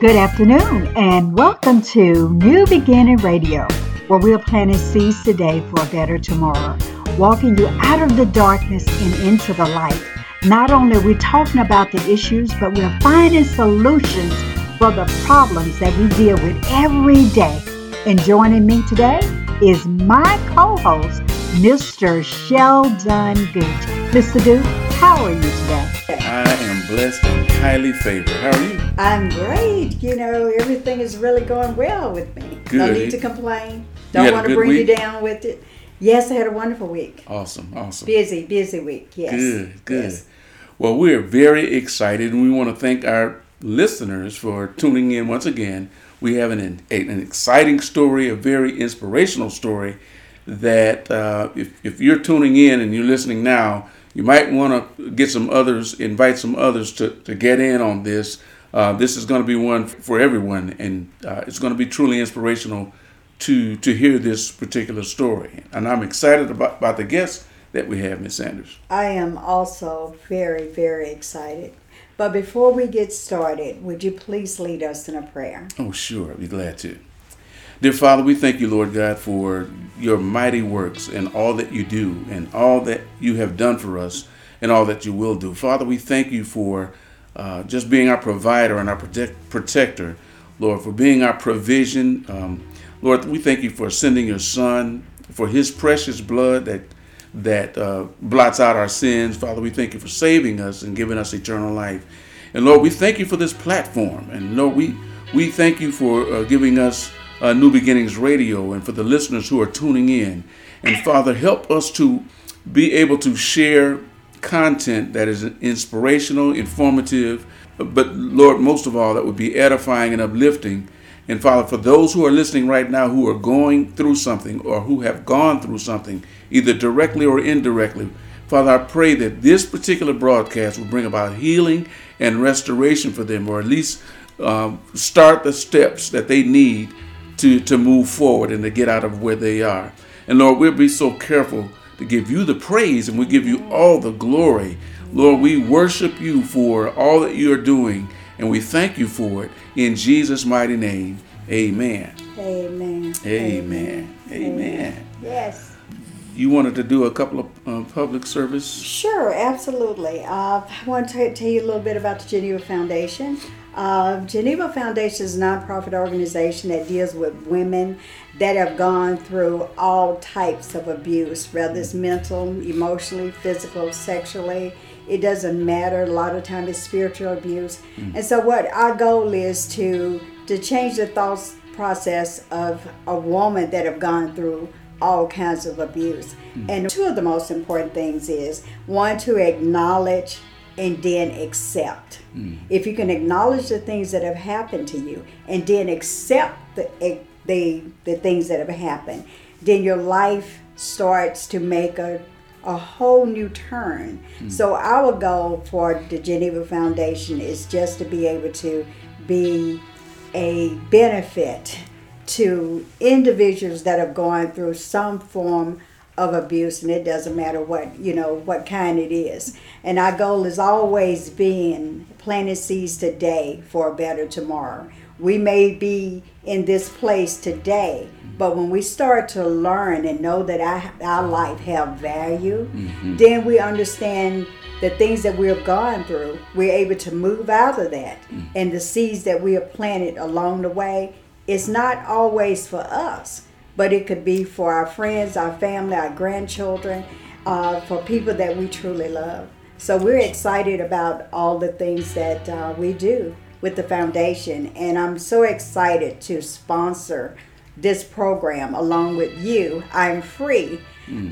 Good afternoon, and welcome to New Beginning Radio, where we're planting seeds today for a better tomorrow, walking you out of the darkness and into the light. Not only are we talking about the issues, but we're finding solutions for the problems that we deal with every day. And joining me today is my co host, Mr. Sheldon Gooch. Mr. Gooch, how are you today? I am blessed and highly favored. How are you? I'm great. You know, everything is really going well with me. Good. No need to complain. Don't want to bring week? you down with it. Yes, I had a wonderful week. Awesome, awesome. Busy, busy week. Yes. Good, good. Yes. Well, we're very excited, and we want to thank our listeners for tuning in once again. We have an, an exciting story, a very inspirational story that uh, if, if you're tuning in and you're listening now, you might want to get some others, invite some others to, to get in on this. Uh, this is going to be one for everyone, and uh, it's going to be truly inspirational to to hear this particular story. And I'm excited about, about the guests that we have, Miss Sanders. I am also very, very excited. But before we get started, would you please lead us in a prayer? Oh, sure. I'd be glad to. Dear Father, we thank you, Lord God, for your mighty works and all that you do and all that you have done for us and all that you will do. Father, we thank you for uh, just being our provider and our protect- protector, Lord, for being our provision. Um, Lord, we thank you for sending your Son, for his precious blood that that uh, blots out our sins. Father, we thank you for saving us and giving us eternal life. And Lord, we thank you for this platform. And Lord, we, we thank you for uh, giving us uh, New Beginnings Radio and for the listeners who are tuning in. And Father, help us to be able to share content that is inspirational, informative, but Lord, most of all, that would be edifying and uplifting. And Father, for those who are listening right now who are going through something or who have gone through something, either directly or indirectly, Father, I pray that this particular broadcast will bring about healing and restoration for them, or at least um, start the steps that they need to, to move forward and to get out of where they are. And Lord, we'll be so careful to give you the praise and we give you all the glory. Lord, we worship you for all that you are doing and we thank you for it. In Jesus' mighty name, amen. Amen. Amen. Amen. Yes. You wanted to do a couple of uh, public service? Sure, absolutely. Uh, I want to tell you a little bit about the Geneva Foundation. Uh, Geneva Foundation is a nonprofit organization that deals with women that have gone through all types of abuse, whether it's mental, emotionally, physical, sexually. It doesn't matter. A lot of times it's spiritual abuse. And so, what our goal is to to change the thoughts process of a woman that have gone through all kinds of abuse. And two of the most important things is one to acknowledge and then accept. If you can acknowledge the things that have happened to you and then accept the eh, the the things that have happened, then your life starts to make a a whole new turn. Hmm. So our goal for the Geneva Foundation is just to be able to be a benefit to individuals that have gone through some form of abuse and it doesn't matter what you know what kind it is. And our goal is always being planting seeds today for a better tomorrow. We may be in this place today but when we start to learn and know that our, our life have value mm-hmm. then we understand the things that we have gone through we're able to move out of that. Mm. And the seeds that we have planted along the way it's not always for us, but it could be for our friends, our family, our grandchildren, uh, for people that we truly love. So we're excited about all the things that uh, we do with the foundation, and I'm so excited to sponsor this program along with you. I'm free.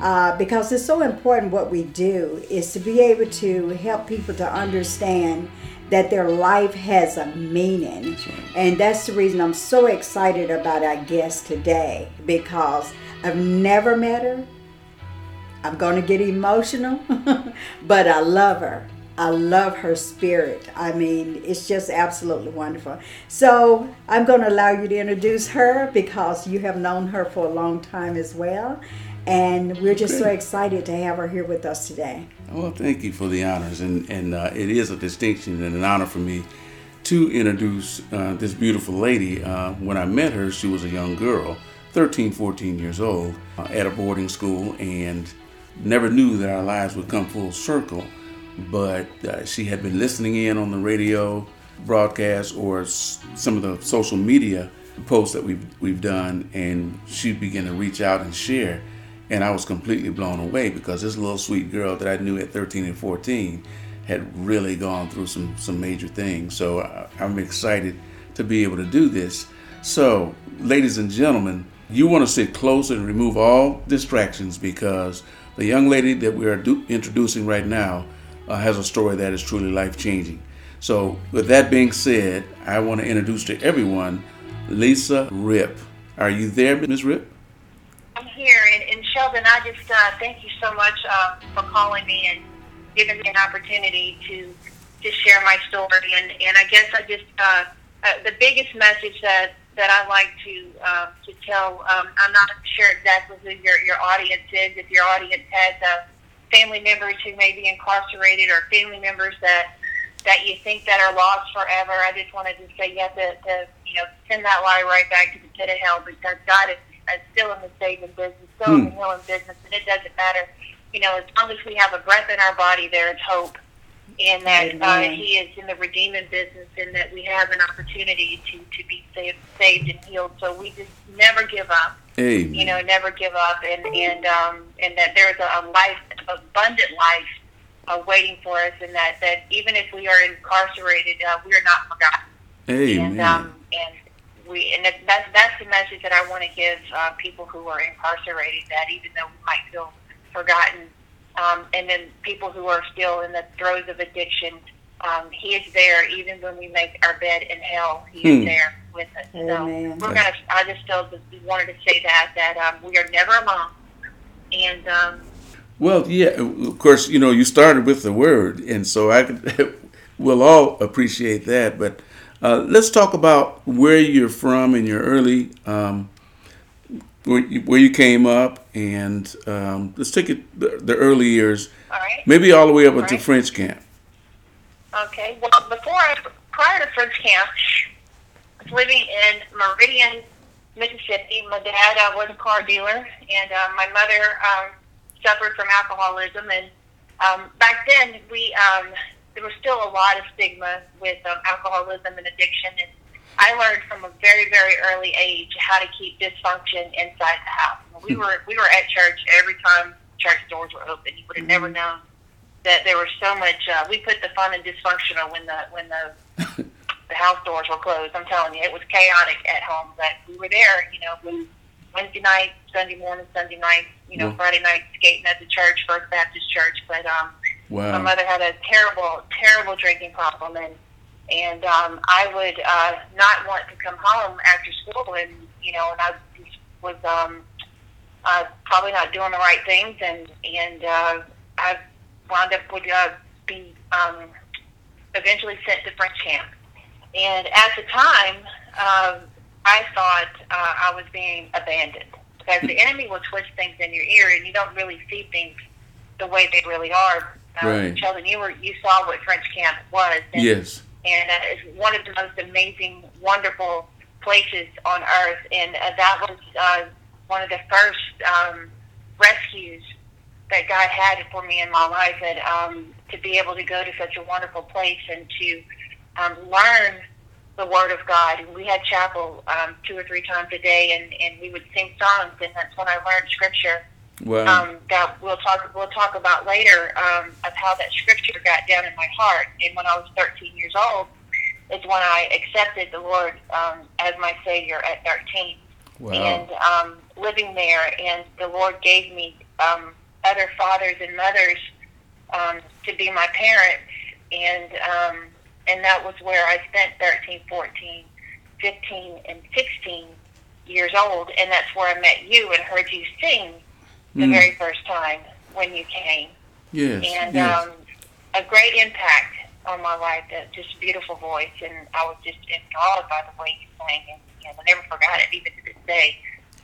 Uh, because it's so important what we do is to be able to help people to understand that their life has a meaning. And that's the reason I'm so excited about our guest today because I've never met her. I'm going to get emotional, but I love her. I love her spirit. I mean, it's just absolutely wonderful. So, I'm going to allow you to introduce her because you have known her for a long time as well. And we're just so excited to have her here with us today. Well, thank you for the honors, and and uh, it is a distinction and an honor for me to introduce uh, this beautiful lady. Uh, when I met her, she was a young girl, 13, 14 years old, uh, at a boarding school, and never knew that our lives would come full circle. But uh, she had been listening in on the radio broadcast or s- some of the social media posts that we've, we've done, and she began to reach out and share. And I was completely blown away because this little sweet girl that I knew at 13 and 14 had really gone through some, some major things. So I, I'm excited to be able to do this. So, ladies and gentlemen, you want to sit close and remove all distractions because the young lady that we are do- introducing right now uh, has a story that is truly life changing. So, with that being said, I want to introduce to everyone Lisa Ripp. Are you there, Ms. Ripp? I'm here, and, and Sheldon, I just uh, thank you so much uh, for calling me and giving me an opportunity to to share my story. And, and I guess I just uh, uh, the biggest message that that I like to uh, to tell. Um, I'm not sure exactly who your your audience is. If your audience has uh, family members who may be incarcerated or family members that that you think that are lost forever, I just wanted to say you have to, to you know send that lie right back to the pit of hell because God is, is still in the saving business, still in the healing business, and it doesn't matter. You know, as long as we have a breath in our body, there is hope and that uh, He is in the redeeming business, and that we have an opportunity to to be saved, saved and healed. So we just never give up. Amen. You know, never give up, and and um, and that there's a, a life, abundant life, uh, waiting for us, and that that even if we are incarcerated, uh, we are not forgotten. Amen. And um, and we and that, that's that's the message that I want to give uh, people who are incarcerated. That even though we might feel forgotten, um, and then people who are still in the throes of addiction, um, He is there. Even when we make our bed in hell, He Hmm. is there with us. Amen. So we're gonna. I just still just wanted to say that that um, we are never alone, and um, Well, yeah, of course, you know, you started with the word, and so I could, we'll all appreciate that. But uh, let's talk about where you're from in your early, um, where, you, where you came up, and um, let's take it the, the early years, all right. maybe all the way up until Right. French camp. Okay. Well, before I, prior to French camp, I was living in Meridian, Mississippi. My dad uh, was a car dealer, and uh, my mother um, suffered from alcoholism. And um, back then, we um, there was still a lot of stigma with um, alcoholism and addiction. And I learned from a very, very early age how to keep dysfunction inside the house. We were we were at church every time church doors were open. You would have never known that there was so much. Uh, we put the fun in dysfunctional when the when the the house doors were closed. I'm telling you, it was chaotic at home. But we were there, you know, Wednesday night, Sunday morning, Sunday night, you know, Yeah. Friday night skating at the church, First Baptist Church. But um, my mother had a terrible, terrible drinking problem, and and um, I would uh, not want to come home after school, and you know, and I was um, uh, probably not doing the right things, and and uh, I wound up would uh, be um, eventually sent to French camp. And at the time, um, I thought uh, I was being abandoned because the enemy will twist things in your ear, and you don't really see things the way they really are. Right. Sheldon, you were you saw what French camp was, and, Yes. and uh, it's one of the most amazing, wonderful places on earth. And uh, that was uh, one of the first um, rescues that God had for me in my life. And um, to be able to go to such a wonderful place and to um, learn the Word of God. And we had chapel um, two or three times a day, and, and we would sing songs, and that's when I learned Scripture Wow. um, that we'll talk we'll talk about later um, of how that scripture got down in my heart. And when I was 13 years old, is when I accepted the Lord um, as my Savior at 13. wow. And um, living there, and the Lord gave me um, other fathers and mothers um, to be my parents, and um, and that was where I spent 13, 14, 15, and 16 years old, and that's where I met you and heard you sing the Mm. very first time when you came, yes. and yes. um, a great impact on my life. That just a beautiful voice, and I was just enthralled by the way you sang, and you know, I never forgot it, even to this day.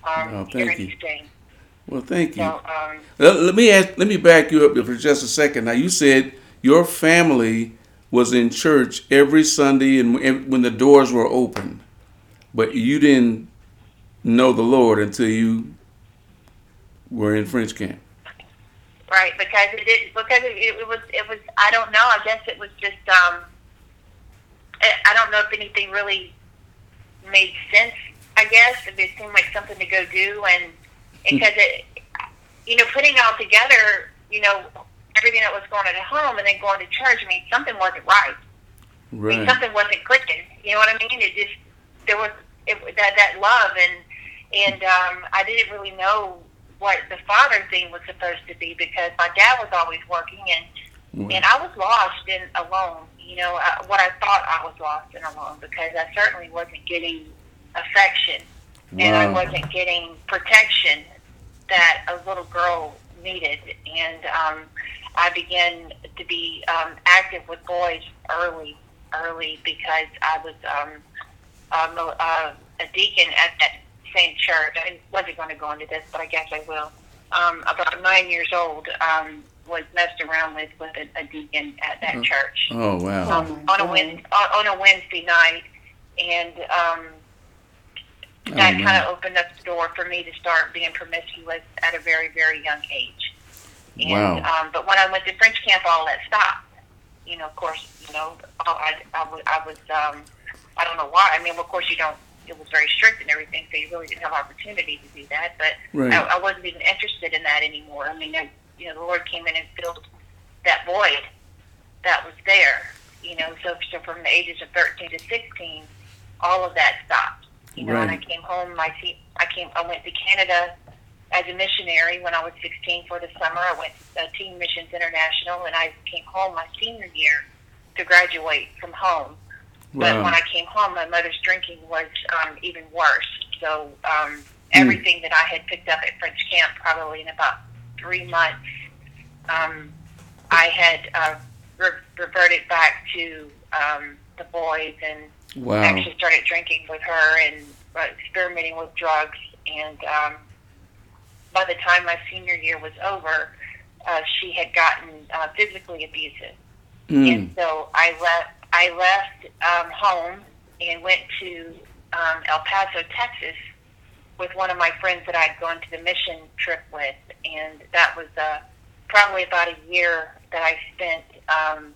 Um, Oh, thank you. sing. well, thank you. So, um, Let, let me ask, let me back you up for just a second. Now you said your family was in church every Sunday and and when the doors were open, but you didn't know the Lord until you were in French camp. right? Because it didn't. because it, it was it was I don't know. I guess it was just um. I don't know if anything really made sense. I guess it seemed like something to go do, and because it, you know, putting it all together, you know, everything that was going on at home and then going to church. I mean, something wasn't right. I mean, something wasn't clicking. You know what I mean? It just there was it, that that love and and um, I didn't really know what the father thing was supposed to be because my dad was always working and and I was lost and alone. You know uh, what I thought I was lost and alone because I certainly wasn't getting affection and I wasn't getting protection that a little girl needed. And um, I began to be um, active with boys early, early because I was um, um, a, uh, a deacon at that same church. I wasn't going to go into this, but I guess I will. Um, about nine years old, um, was messed around with with a, a deacon at that church Oh wow. Oh, um, on a Wednesday, on, on a Wednesday night, and um, Oh, that man. kind of opened up the door for me to start being promiscuous at a very, very young age. And, Wow. Um, but when I went to French camp, all that stopped. You know, of course, you know, I, I, was, I was, um, I don't know why. I mean, of course, you don't. It was very strict and everything, so you really didn't have opportunity to do that. But Right. I, I wasn't even interested in that anymore. I mean, I, you know, the Lord came in and filled that void that was there. You know, so, so from the ages of 13 to 16, all of that stopped. You know, and I came home. My I came. I went to Canada as a missionary when I was 16 for the summer. I went to Teen Missions International, and I came home my senior year to graduate from home. But when I came home, my mother's drinking was um, even worse. So um, everything that I had picked up at French camp, probably in about three months, um, I had uh, re- reverted back to um, the boys and Wow. actually started drinking with her and uh, experimenting with drugs. And um, by the time my senior year was over, uh, she had gotten uh, physically abusive. Mm. And so I left. I left um, home and went to um, El Paso, Texas, with one of my friends that I'd gone to the mission trip with, and that was uh, probably about a year that I spent um,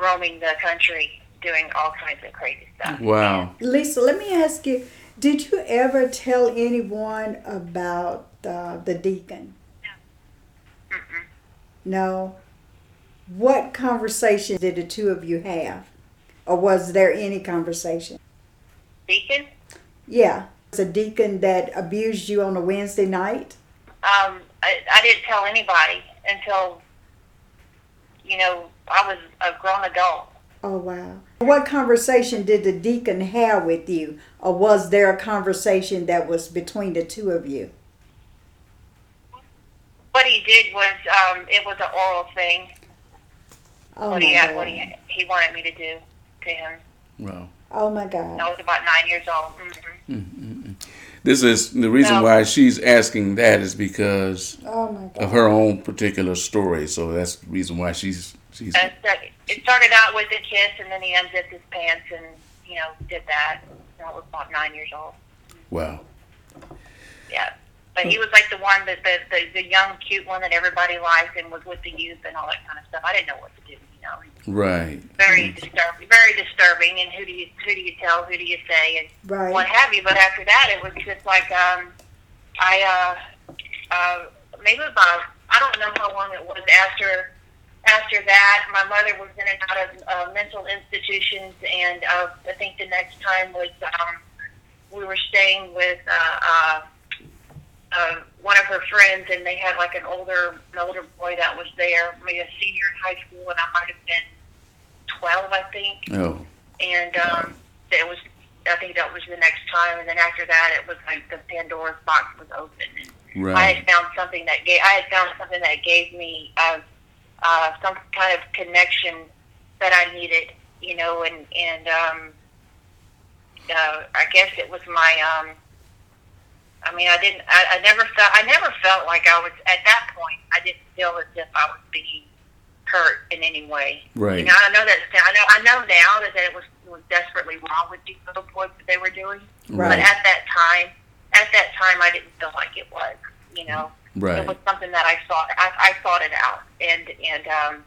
roaming the country, doing all kinds of crazy stuff. Wow. Lisa, let me ask you: Did you ever tell anyone about uh, the deacon? Mm-mm. No. What conversation did the two of you have, or was there any conversation? Deacon, Yeah, it's a deacon that abused you on a Wednesday night. um, I, I didn't tell anybody until you know I was a grown adult. Oh wow. What conversation did the deacon have with you, or was there a conversation that was between the two of you? What he did was um, it was an oral thing. Oh what my he god. what he he wanted me to do to him. Wow. Oh my god. I was about nine years old. hmm This is the reason No. why she's asking that is because Oh my god. of her own particular story. So that's the reason why she's she's And it started out with a kiss, and then he unzipped his pants and you know did that. I was about nine years old. wow. Yeah. But he was like the one that the, the the young, cute one that everybody liked, and was with the youth and all that kind of stuff. I didn't know what to do. You know, Right. very disturbing, very disturbing. And who do you who do you tell? Who do you say? And Right. what have you. But after that, it was just like um, I uh, uh, maybe about I don't know how long it was after after that. My mother was in and out of uh, mental institutions, and uh, I think the next time was um, we were staying with uh, uh, uh, one of her friends, and they had like an older an older boy that was there, maybe a senior in high school, and I might have been twelve, I think Oh. and um, it was I think that was the next time, and then after that, it was like the Pandora's box was open. And I had found something that gave I had found something that gave me uh, uh, some kind of connection that I needed, you know, and and um, uh, I guess it was my um, I mean, I didn't. I, I never felt. I never felt like I was at that point. I didn't feel as if I was being hurt in any way. Right. You know, I know that I know I know now that, that it was was desperately wrong with these little boys that they were doing. Right. But at that time, at that time, I didn't feel like it was. You know, Right. it was something that I thought I, I thought it out, and and um,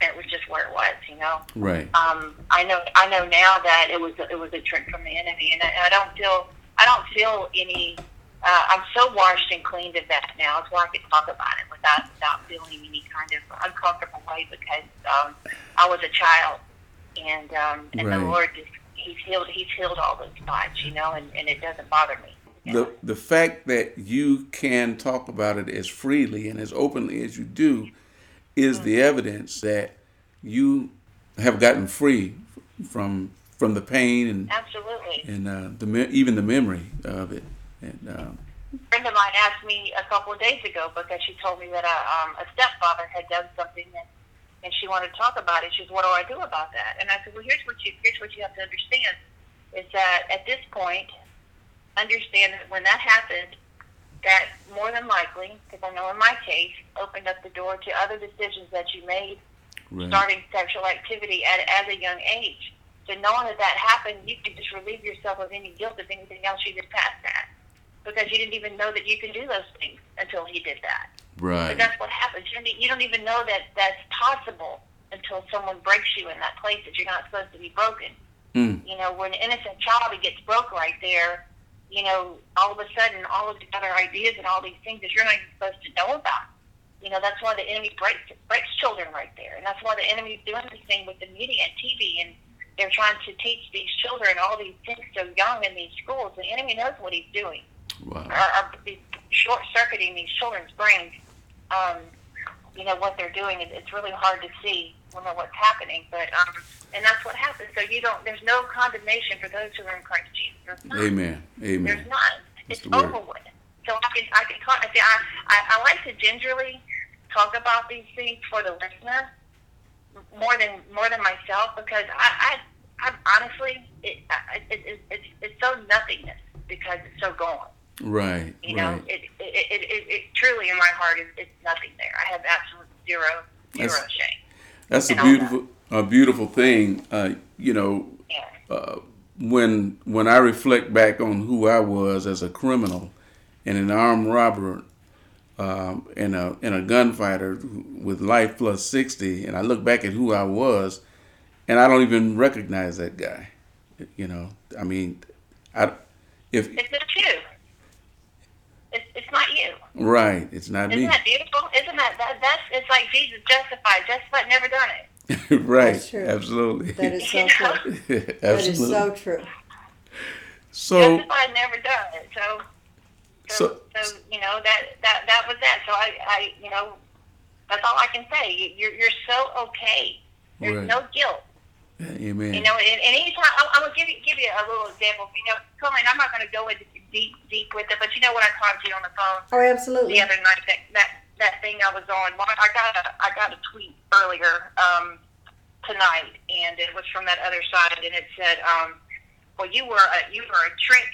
it was just where it was. You know. Right. Um, I know I know now that it was it was a trick from the enemy, and I, and I don't feel I don't feel any. Uh, I'm so washed and cleaned of that now, so I can talk about it without without feeling any kind of uncomfortable way because um, I was a child, and um, and Right. the Lord just He's healed He's healed all those spots, you know, and, and it doesn't bother me. you know. The the fact that you can talk about it as freely and as openly as you do is the evidence that you have gotten free from from the pain and Absolutely. and uh, the me- even the memory of it. And um, A friend of mine asked me a couple of days ago because she told me that a, um, a stepfather had done something and, and she wanted to talk about it. She said, "What do I do about that?" And I said, "Well, here's what you here's what you have to understand is that at this point, understand that when that happened, that more than likely, because I know in my case, opened up the door to other decisions that you made right. starting sexual activity at, at a young age. So knowing that that happened, you can just relieve yourself of any guilt of anything else you did past that. Because you didn't even know that you can do those things until he did that. But right. that's what happens. You don't, you don't even know that that's possible until someone breaks you in that place that you're not supposed to be broken. Mm, You know, when an innocent child gets broke right there, you know, all of a sudden, all of the other ideas and all these things that you're not even supposed to know about. You know, that's why the enemy breaks breaks children right there, and that's why the enemy's doing this thing with the media and TV, and they're trying to teach these children all these things so young in these schools. The enemy knows what he's doing wow. are, are short circuiting these children's brains. Um, you know what they're doing. It, it's really hard to see you know what's happening, but um, and that's what happens. So you don't. There's no condemnation for those who are in Christ Jesus. None. Amen. There's none. That's It's the over with. So I can I can talk. I, I I like to gingerly talk about these things for the listener more than more than myself because I I, I honestly it, I- it, it it's it's so nothingness because it's so gone. Right. You know, Right. it, it, it, it, it truly in my heart is it's nothing there. I have absolute zero zero That's- shame. That's a all that. beautiful, a beautiful thing. Uh, you know, Yeah. uh, when when I reflect back on who I was as a criminal and an armed robber um, and a and a gunfighter with life plus sixty, and I look back at who I was, and I don't even recognize that guy. You know, I mean, I if It's not you. It's, it's not you. right, it's not Isn't me. that beautiful? Isn't that, that that's it's like Jesus justified, justified, never done it. right, That's true. absolutely, That is so You know? true. That is so true. so justified, never done it. So, so, So- so, you know that that that was that. So I, I, you know, that's all I can say. You- You're you're so okay. There's Right. no guilt. amen. You know, and, and anytime I'm, I'm gonna give you give you a little example. You know, Colleen, I'm not gonna go into deep deep with it, but you know what I talked to you on the phone Oh, absolutely. the other night that that that thing I was on. I got a I got a tweet earlier um, tonight, and it was from that other side, and it said, um, "Well, you were a, you were a trick,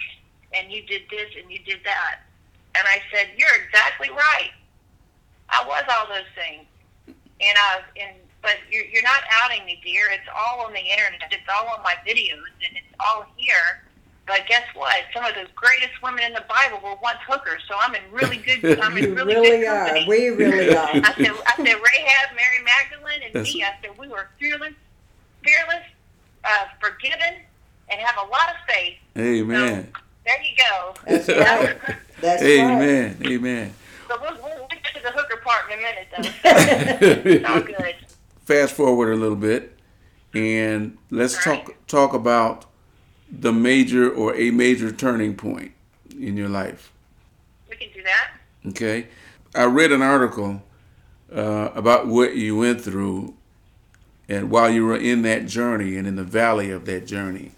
and you did this and you did that." And I said, "You're exactly right. I was all those things, and I and but you're you're not outing me, dear. It's all on the internet. It's all on my videos, and it's all here." But guess what? Some of the greatest women in the Bible were once hookers, so I'm in really good. I'm You in really, really good are. company. We really are. I said, I said Rahab, Mary Magdalene, and That's- me. I said we were fearless, fearless, uh, forgiven, and have a lot of faith. Amen. There you go. That's right. That's right. Amen. Amen. So we'll, we'll we'll get to the hooker part in a minute, though. It's all good. Fast forward a little bit, and let's All right. talk talk about the major or a major turning point in your life. We can do that. Okay, I read an article uh, about what you went through, and while you were in that journey and in the valley of that journey,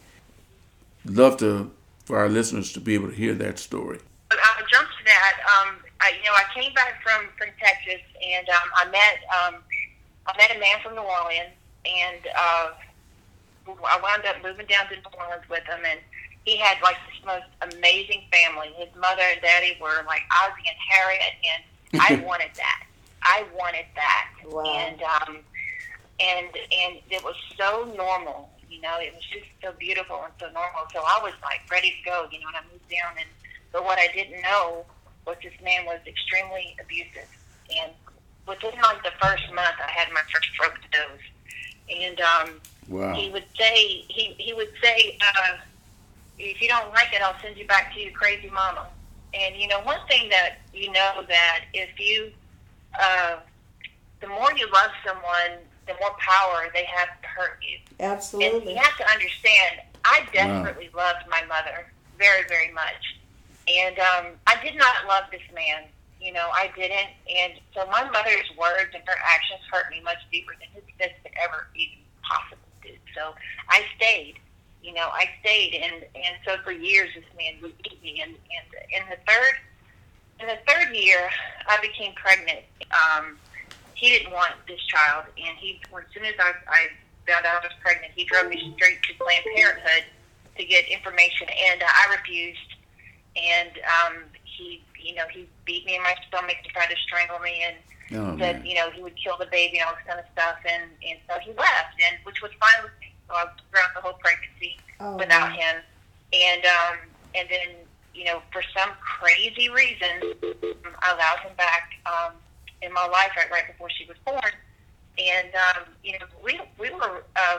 love to for our listeners to be able to hear that story. I'll jump to that. Um, I, you know, I came back from, from Texas, and um, I met um, I met a man from New Orleans, and uh, I wound up moving down to New Orleans with him, and he had like this most amazing family. His mother and daddy were like Ozzie and Harriet, and I wanted that. I wanted that. Wow. And um, and and it was so normal. You know, it was just so beautiful and so normal. So I was like ready to go. You know, and I moved down. And but what I didn't know was this man was extremely abusive. And within like the first month, I had my first stroke dose. And um, Wow. he would say he he would say, uh, if you don't like it, I'll send you back to your crazy mama. And you know, one thing that you know that if you, uh, the more you love someone, the more power they have to hurt you. Absolutely. And you have to understand, I desperately loved my mother very, very much. And um, I did not love this man. You know, I didn't. And so my mother's words and her actions hurt me much deeper than his fist could ever even possibly do. So I stayed. You know, I stayed. And, and so for years, this man would beat me. And, and in the third, in the third year, I became pregnant. Um, he didn't want this child, and he, as soon as I, I found out I was pregnant, he drove me straight to Planned Parenthood to get information, and uh, I refused. And um, he, you know, he beat me in my stomach to try to strangle me, and Oh, said, man. you know, he would kill the baby and all this kind of stuff, and and so he left, and which was fine with me. So I was throughout the whole pregnancy Oh, without wow. him, and um, and then you know, for some crazy reason, I allowed him back um, in my life right right before she was born, and um, you know, we we were uh,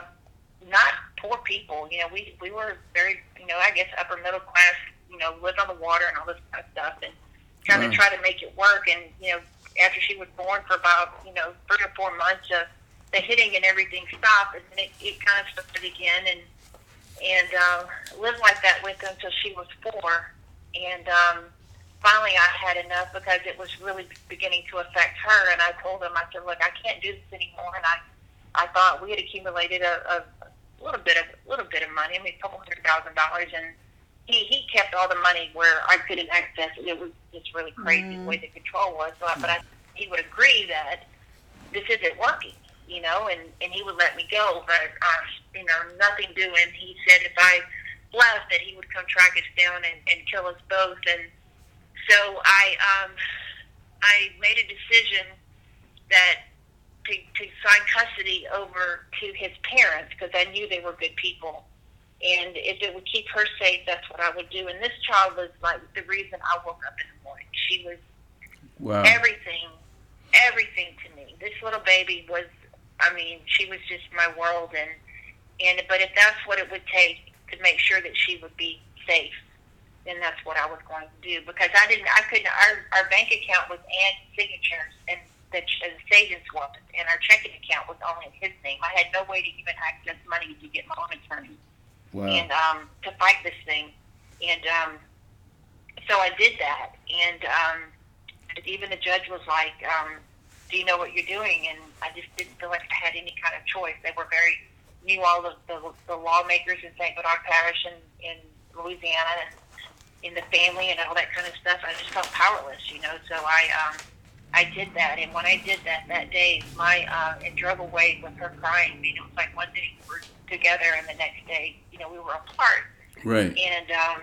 not poor people. You know, we we were very you know, I guess upper middle class. You know, lived on the water and all this kind of stuff, and kind of try to make it work. And you know, after she was born for about you know three or four months, uh, the hitting and everything stopped, and then it, it kind of started again, and and uh, lived like that with until she was four, and um, finally I had enough because it was really beginning to affect her, and I told him, I said, look, I can't do this anymore, and I I thought we had accumulated a, a little bit of little bit of money, I mean, a couple hundred thousand dollars, and he he kept all the money where I couldn't access it. It was just really crazy the way the control was, but, but I, he would agree that this isn't working, you know, and and he would let me go, but uh, you know, nothing doing. He said if I left, that he would come track us down and, and kill us both, and so I um I made a decision that to, to sign custody over to his parents because I knew they were good people. And if it would keep her safe, that's what I would do. And this child was like the reason I woke up in the morning. She was Wow. everything, everything to me. This little baby was, I mean, she was just my world. And, and, but if that's what it would take to make sure that she would be safe, then that's what I was going to do because I didn't, I couldn't, our, our bank account was and signatures and the, the savings was, and our checking account was only in his name. I had no way to even access money to get my own attorney Wow. and um, to fight this thing. And um, so I did that. And um, even the judge was like, um, "Do you know what you're doing?" And I just didn't feel like I had any kind of choice. They were very knew all of the, the lawmakers in St. Bernard Parish in, in Louisiana and in the family and all that kind of stuff. I just felt powerless, you know. So I um, I did that, and when I did that that day, my uh, and drove away with her crying. I mean, it was like one day we were together, and the next day, you know, we were apart. Right. And um,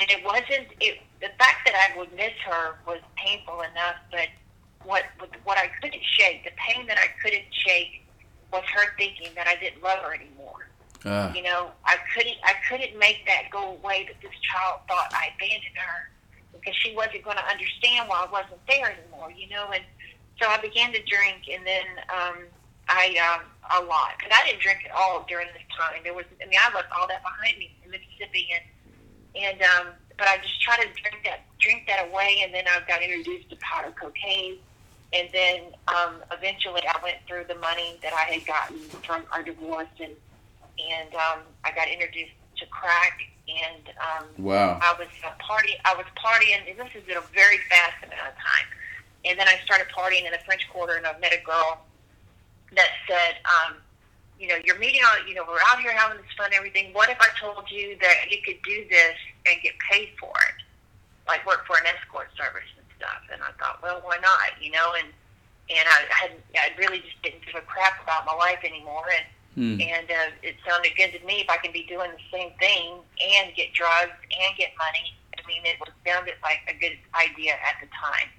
and it wasn't it. The fact that I would miss her was painful enough, but what what I couldn't shake, the pain that I couldn't shake, was her thinking that I didn't love her anymore. Ah. You know, I couldn't I couldn't make that go away that this child thought I abandoned her because she wasn't going to understand why I wasn't there anymore. You know, and so I began to drink, and then um, I um, a lot because I didn't drink at all during this time. There was I mean I left all that behind me in Mississippi, and and um, but I just tried to drink that drink that away, and then I got introduced to powder cocaine. And then um, eventually, I went through the money that I had gotten from our divorce, and and um, I got introduced to crack, and um, Wow. I was uh, party. I was partying. and This is in a very fast amount of time, and then I started partying in the French Quarter, and I met a girl that said, um, "You know, you're meeting all. You know, we're out here having this fun, and everything. What if I told you that you could do this and get paid for it, like work for an escort service and stuff?" And I thought, well, why not? You know, and and I had I really just didn't give a crap about my life anymore, and Hmm. and uh, it sounded good to me if I can be doing the same thing and get drugs and get money. I mean, it was sounded like a good idea at the time.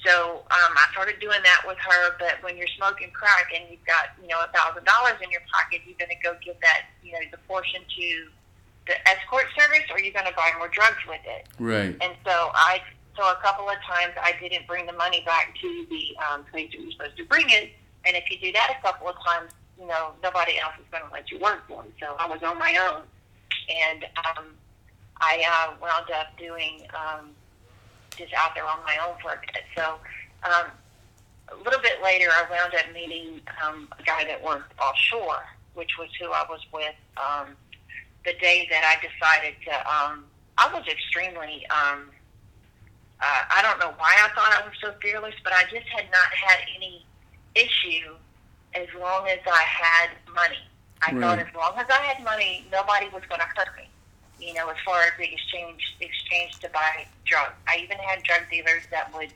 so um, I started doing that with her. But when you're smoking crack and you've got you know a thousand dollars in your pocket, you're going to go give that you know the portion to the escort service, or you're going to buy more drugs with it. Right. And so I so a couple of times I didn't bring the money back to the um, place that you're supposed to bring it. And if you do that a couple of times, you know nobody else is going to let you work for them. So I was on my own, and um, I uh, wound up doing. Um, just out there on my own for a bit. So um, a little bit later, I wound up meeting um, a guy that worked offshore, which was who I was with um, the day that I decided to. Um, I was extremely. Um, uh, I don't know why I thought I was so fearless, but I just had not had any issue as long as I had money. I Right. thought as long as I had money, nobody was going to hurt me you know, as far as the exchange exchange to buy drugs. I even had drug dealers that would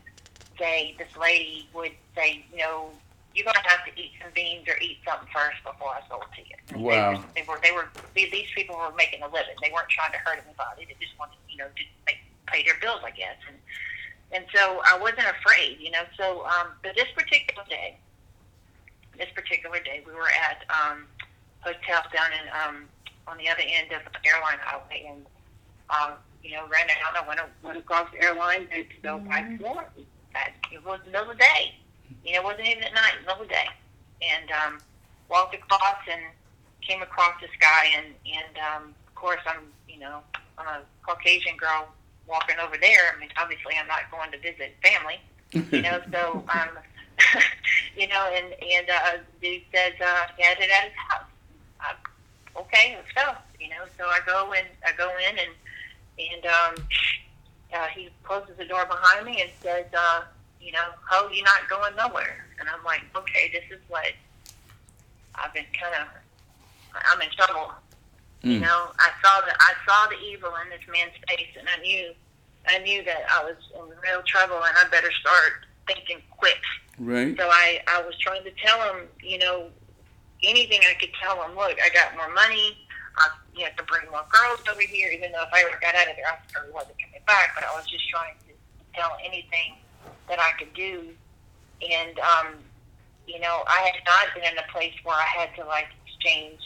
say, this lady would say, you know, you're going to have to eat some beans or eat something first before I sold to you. And Wow. They, they were, they were, these these people were making a living. They weren't trying to hurt anybody. They just wanted, you know, to make, pay their bills, I guess. And, and so I wasn't afraid, you know. So, um, but this particular day, this particular day, we were at um, hotel down in um, on the other end of the airline highway, and um, you know, ran out. I went, went across the airline to to go more. That it was the middle of the day. You know, it wasn't even at night, middle of the day, and um, walked across and came across this guy, and and um, of course I'm, you know, I'm a Caucasian girl walking over there. I mean, obviously I'm not going to visit family, you know, so um, you know, and and uh, dude says uh, he had it at his house. I, okay, let's go. You know, so I go and I go in and and um, uh, he closes the door behind me and says, uh, you know, oh, you're not going nowhere. And I'm like, okay, this is what I've been kind of. I'm in trouble. You Mm. know, I saw the I saw the evil in this man's face, and I knew I knew that I was in real trouble, and I better start thinking quick. Right. So I, I was trying to tell him, you know, anything I could tell him. Look, I got more money. I, you have to bring more girls over here. Even though if I ever got out of there, I probably wasn't coming back. But I was just trying to tell anything that I could do. And um, you know, I had not been in a place where I had to like exchange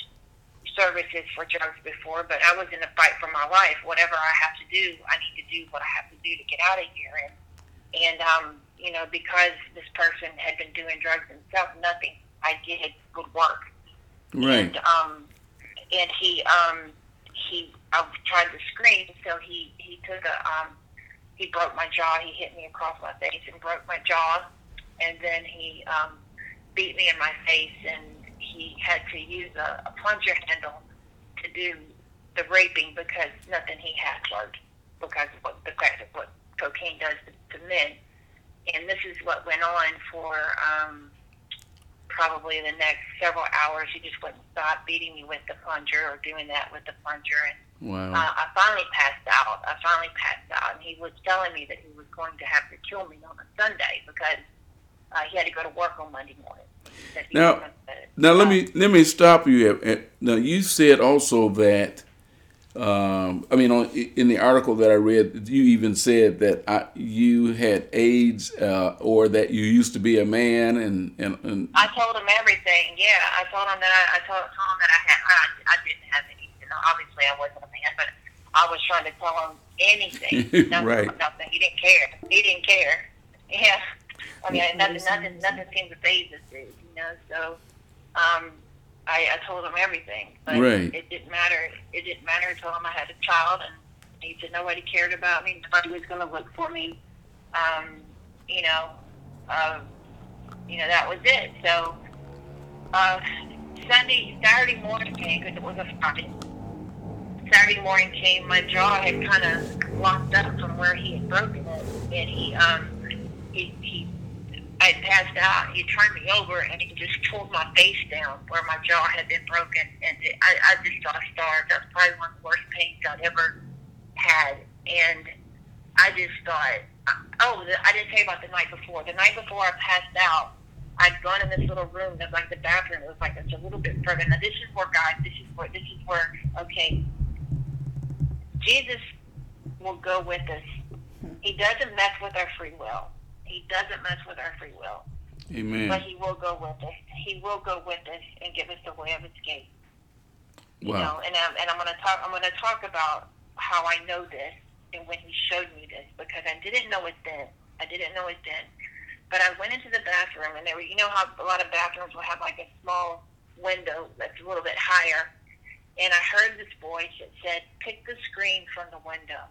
services for drugs before. But I was in a fight for my life. Whatever I have to do, I need to do what I have to do to get out of here. And and um, you know, because this person had been doing drugs himself, nothing I did would work. Right. And um, and he um, he I tried to scream, so he he took a um, he broke my jaw. He hit me across my face and broke my jaw, and then he um, beat me in my face, and he had to use a, a plunger handle to do the raping because nothing he had worked because of what the fact of what cocaine does to, to men. And this is what went on for um, probably the next several hours. He just wouldn't stop beating me with the plunger or doing that with the plunger. And Wow. uh, I finally passed out. I finally passed out, and he was telling me that he was going to have to kill me on a Sunday because uh, he had to go to work on Monday morning. Now- Now let me let me stop you. Now you said also that um, I mean on, in the article that I read, you even said that I, you had AIDS uh, or that you used to be a man, and and, and I told him everything. Yeah, I told him that I, I told, told him that I had I, I didn't have any. You know, obviously I wasn't a man, but I was trying to tell him anything. Nothing, Right. Nothing. He didn't care. He didn't care. Yeah. I mean, nothing, nothing, nothing seemed to phase this dude. You know, so um, I, I told him everything, but Right. it didn't matter. It didn't matter. I told him I had a child, and he said nobody cared about me. Nobody was going to look for me. Um, you know, um, you know that was it. So uh, Sunday, Saturday morning came because it was a Friday. Saturday morning came, my jaw had kind of locked up from where he had broken it, and he, um, he, he, I passed out. He turned me over, and he just pulled my face down where my jaw had been broken, and I, I just saw stars. That's probably one of the worst pains I'd ever had, and I just thought, oh, I didn't tell you about the night before. The night before I passed out, I'd gone in this little room that like the bathroom. It was like it's a little bit further. Now this is where God. This is where. This is where. Okay. Jesus will go with us. He doesn't mess with our free will, He doesn't mess with our free will, Amen. but He will go with us. He will go with us and give us the way of escape. You Wow. know, and I'm and I'm going to talk. I'm going to talk about how I know this and when He showed me this because I didn't know it then. I didn't know it then. But I went into the bathroom and there were, you know how a lot of bathrooms will have like a small window that's a little bit higher. And I heard this voice that said, pick the screen from the window.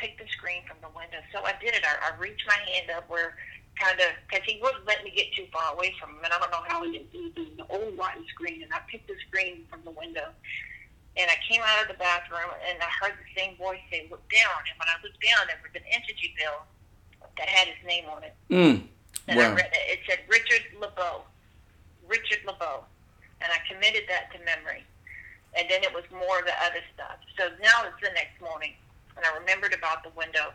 Pick the screen from the window. So I did it. I, I reached my hand up where kind of, because he wouldn't let me get too far away from him. And I don't know how he did it. It was the old rotten screen. And I picked the screen from the window. And I came out of the bathroom and I heard the same voice say, look down. And when I looked down, there was an Entergy bill that had his name on it. Mm. And I read it. It said Richard LeBeau. Richard LeBeau. And I committed that to memory. And then it was more of the other stuff. So now it's the next morning. And I remembered about the window.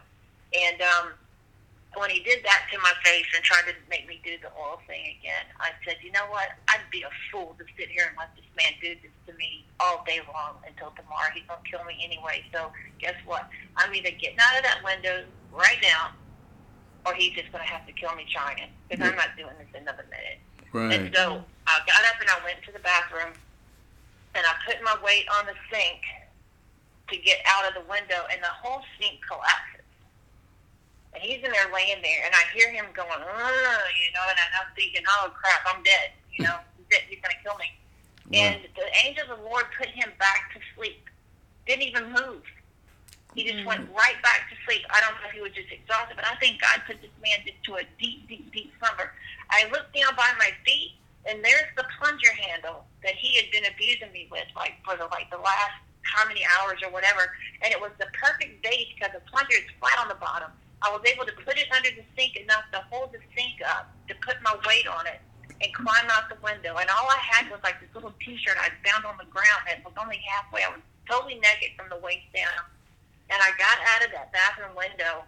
And um, when he did that to my face and tried to make me do the oil thing again, I said, you know what? I'd be a fool to sit here and let this man do this to me all day long until tomorrow. He's going to kill me anyway. So guess what? I'm either getting out of that window right now or he's just going to have to kill me trying it because I'm not doing this another minute. Right. And so I got up and I went to the bathroom and I put my weight on the sink to get out of the window and the whole sink collapses. And he's in there laying there and I hear him going, you know, and I'm thinking, oh crap, I'm dead. You know, he's, dead. he's going to kill me. And the angel of the Lord put him back to sleep. Didn't even move. He just went mm. right back to sleep. I don't know if he was just exhausted, but I think God put this man into a deep, deep, deep slumber. I looked down by my feet, and there's the plunger handle that he had been abusing me with, like for the like the last how many hours or whatever. And it was the perfect base because the plunger is flat on the bottom. I was able to put it under the sink enough to hold the sink up to put my weight on it and climb out the window. And all I had was like this little T-shirt I found on the ground that was only halfway. I was totally naked from the waist down. And I got out of that bathroom window,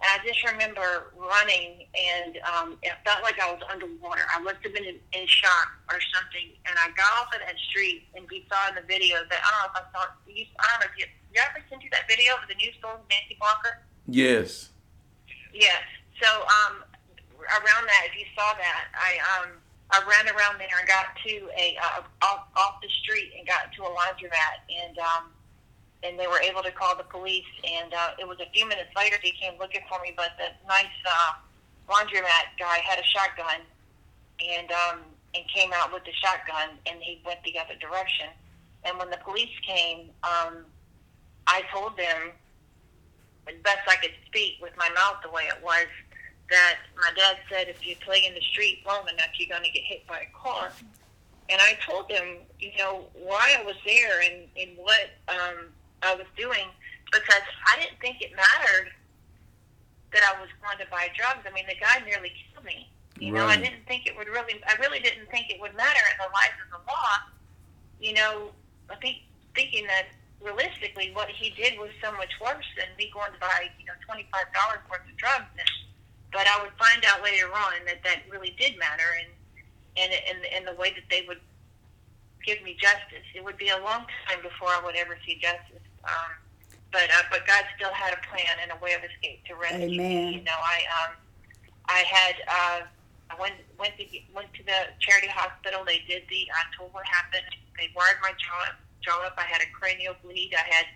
and I just remember running, and um, it felt like I was underwater. I must have been in, in shock or something. And I got off of that street, and we saw in the video that I don't know if I saw. You, I don't know if you, did I ever send you that video of the news story Nancy Walker? Yes. Yes. So um, around that, if you saw that, I um, I ran around there and got to a uh, off, off the street and got to a laundromat, and um, and they were able to call the police. And uh, it was a few minutes later they came looking for me, but the nice uh, laundromat guy had a shotgun, and um, and came out with the shotgun, and he went the other direction. And when the police came, um, I told them as best I could speak with my mouth the way it was, that my dad said if you play in the street long enough, you're going to get hit by a car. And I told him, you know, why I was there and, and what um, I was doing because I didn't think it mattered that I was going to buy drugs. I mean, the guy nearly killed me. You know, I didn't think it would really, I really didn't think it would matter in the life of the law. You know, I think thinking that realistically, what he did was so much worse than me going to buy, you know, twenty five dollars worth of drugs. And, but I would find out later on that that really did matter, and and and and the way that they would give me justice, it would be a long time before I would ever see justice. Um, but uh, but God still had a plan and a way of escape to rescue Amen. me. You know, I um I had uh I went went to went to the charity hospital. They did the I told what happened. They wired my jaw jaw up. I had a cranial bleed. I had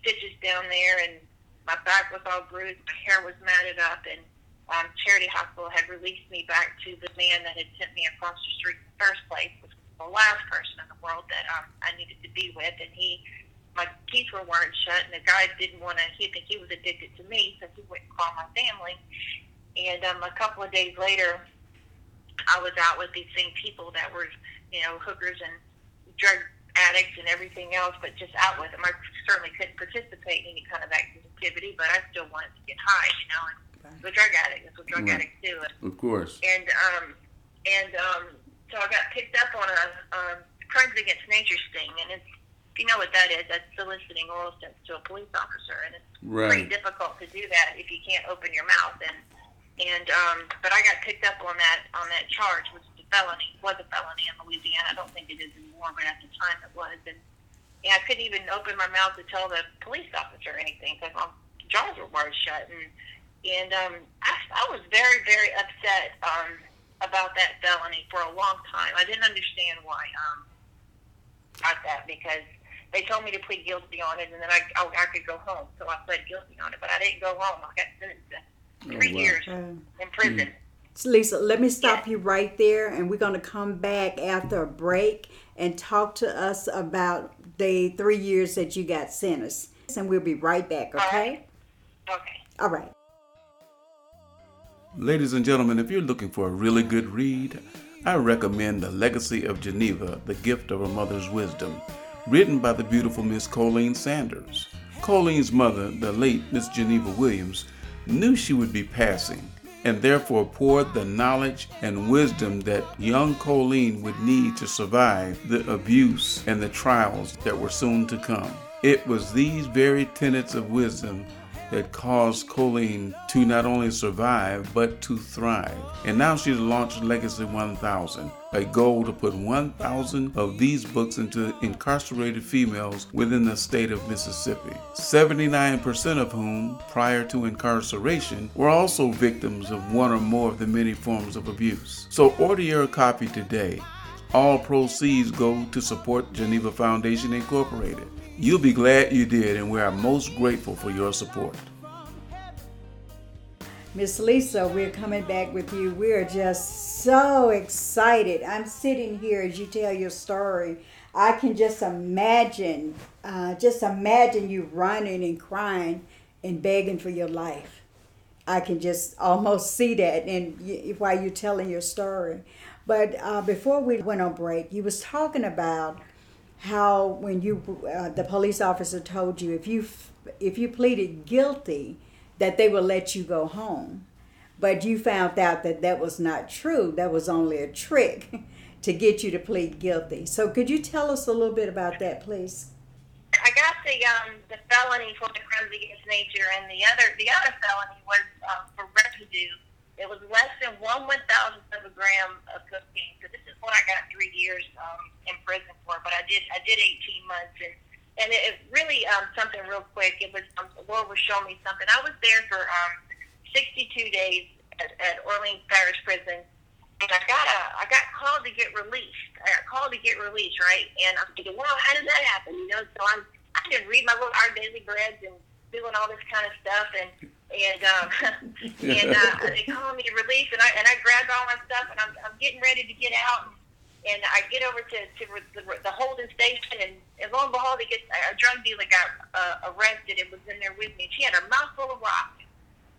stitches down there, and my back was all bruised. My hair was matted up, and um, Charity Hospital had released me back to the man that had sent me across the street in the first place, which was the last person in the world that um, I needed to be with. And he, my teeth were weren't shut, and the guy didn't want to. He think he was addicted to me, so he wouldn't call my family. And um, a couple of days later, I was out with these same people that were, you know, hookers and drug addicts and everything else, but just out with them. I certainly couldn't participate in any kind of activity, but I still wanted to get high, you know. And the drug addict, that's what drug Right. addicts do. Of course. and um, and um, so I got picked up on a um, crimes against nature sting, and it's if you know what that is, that's soliciting oral stints to a police officer, and it's pretty difficult to do that if you can't open your mouth. And and um, but I got picked up on that on that charge, which is a felony. Was a felony in Louisiana. I don't think it is anymore, but at the time it was. And yeah, I couldn't even open my mouth to tell the police officer anything because my jaws were wired shut. And and um, I I was very, very upset um, about that felony for a long time. I didn't understand why um, about that because they told me to plead guilty on it, and then I, I, I could go home. So I pled guilty on it, but I didn't go home. I got sentenced to three Oh, wow. years Uh, in prison. Lisa, let me stop you right there, and we're going to come back after a break and talk to us about the three years that you got sentenced. And we'll be right back, okay? Okay. All right. Ladies and gentlemen, if you're looking for a really good read, I recommend The Legacy of Geneva, The Gift of a Mother's Wisdom, written by the beautiful Miss Colleen Sanders. Colleen's mother, the late Miss Geneva Williams, knew she would be passing and therefore poured the knowledge and wisdom that young Colleen would need to survive the abuse and the trials that were soon to come. It was these very tenets of wisdom that caused Colleen to not only survive but to thrive. And now she's launched Legacy 1000, a goal to put 1,000 of these books into incarcerated females within the state of Mississippi. 79% of whom, prior to incarceration, were also victims of one or more of the many forms of abuse. So order your copy today. All proceeds go to support Geneva Foundation Incorporated. You'll be glad you did, and we are most grateful for your support. Miss Lisa, we're coming back with you. We're just so excited. I'm sitting here as you tell your story. I can just imagine, uh, just imagine you running and crying and begging for your life. I can just almost see that and y- while you're telling your story. But uh, before we went on break, you was talking about how when you uh, the police officer told you if you if you pleaded guilty that they will let you go home but you found out that that was not true that was only a trick to get you to plead guilty so could you tell us a little bit about that please I got the um, the felony for the crimes against nature, and the other the other felony was um, for residue. It was less than one one thousandth of a gram of cocaine. So this is what I got three years um, in prison for. But I did I did eighteen months, and and it, it really um, something real quick. It was um, the Lord was showing me something. I was there for um, sixty two days at, at Orleans Parish Prison. And I got a, I got called to get released. I got called to get released, right? And I'm thinking, well, how did that happen? You know, so I'm, I can read my little Our Daily Breads and doing all this kind of stuff, and and um, and uh, they call me to release, and I and I grabbed all my stuff, and I'm I'm getting ready to get out, and I get over to to the, the holding station, and, and lo and behold, he gets a drug dealer got uh, arrested and was in there with me. She had a mouthful of rocks.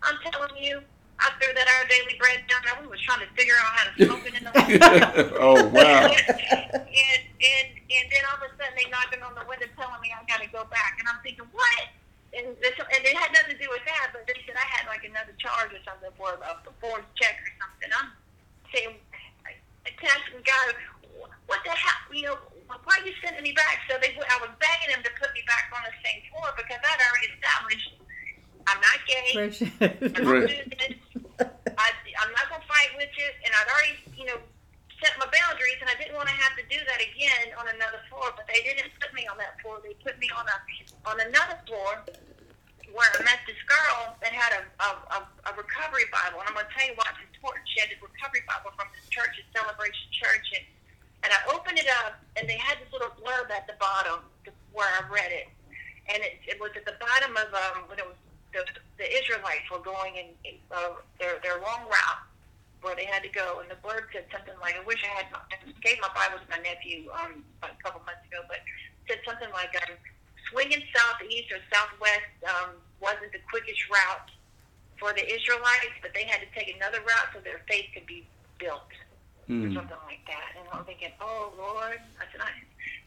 I'm telling you, I threw that Our Daily Bread down there. We was trying to figure out how to smoke it in the oh, wow. and and and then all of a sudden they knocking on the window telling me I got to go back, and I'm thinking what? And this, and it had nothing to do with that, but they said I had like another charge or something for a performance check or something. I'm saying, I I asked the guy, what the hell, you know, why are you sending me back? So they, I was begging him to put me back on the same floor because I'd already established I'm not gay. I don't do this. I, I'm not gonna fight with you, and I'd already, you know, set my boundaries, and I didn't want to have to do that again on another floor. But they didn't put me on that floor. They put me on a on another floor where I met this girl that had a a, a, a recovery Bible, and I'm gonna tell you why it's important. She had a recovery Bible from this church, a Celebration Church, and and I opened it up, and they had this little blurb at the bottom where I read it, and it, it was at the bottom of um when it was the, the Israelites were going in uh, their their long route where they had to go, and the blurb said something like, "I wish I had I gave my Bible to my nephew um, a couple months ago, but said something like, um, swinging southeast or southwest um, wasn't the quickest route for the Israelites, but they had to take another route so their faith could be built." Or Hmm. something like that, and I'm thinking, "Oh Lord!" I said, "I."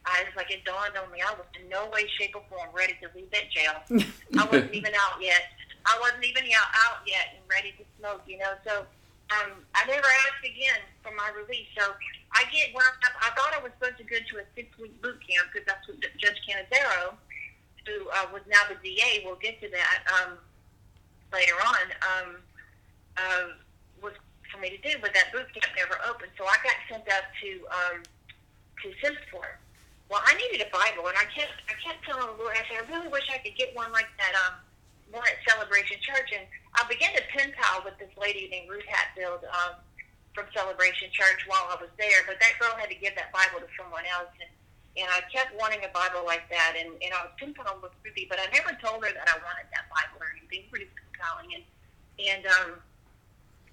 I was like, it dawned on me, I was in no way, shape, or form ready to leave that jail. I wasn't even out yet. I wasn't even out, out yet and ready to smoke, you know. So um, I never asked again for my release. So I get wound up. I thought I was supposed to go to a six week boot camp because that's what Judge Cannizzaro, who uh, was now the DA, we'll get to that um, later on, um, uh, for me to do. But that boot camp never opened. So I got sent up to um, to Simmesport. Well, I needed a Bible, and I kept I kept telling the Lord, I said, I really wish I could get one like that um, one at Celebration Church, and I began to pen pal with this lady named Ruth Hatfield um, from Celebration Church while I was there, but that girl had to give that Bible to someone else. And, and I kept wanting a Bible like that, and, and I was pinpointing with Ruthie, but I never told her that I wanted that Bible or anything. Pretty compelling. And, and um,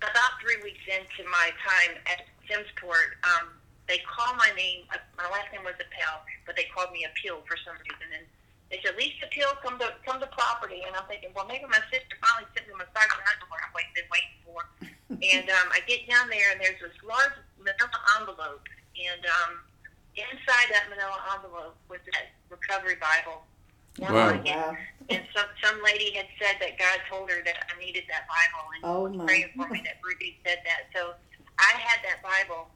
about three weeks into my time at Simmesport, um, they called my name. Uh, my last name was Appel, but they called me Appeal for some reason. And they said, Lisa Appeal, come to come to property. And I'm thinking, well, maybe my sister finally sent me my sergeant underwear I've been waiting for. and um, I get down there, and there's this large manila envelope, and um, inside that manila envelope was that recovery Bible. Wow. And, Wow. and some some lady had said that God told her that I needed that Bible, and Oh, was my. praying for me that Ruby said that. So I had that Bible.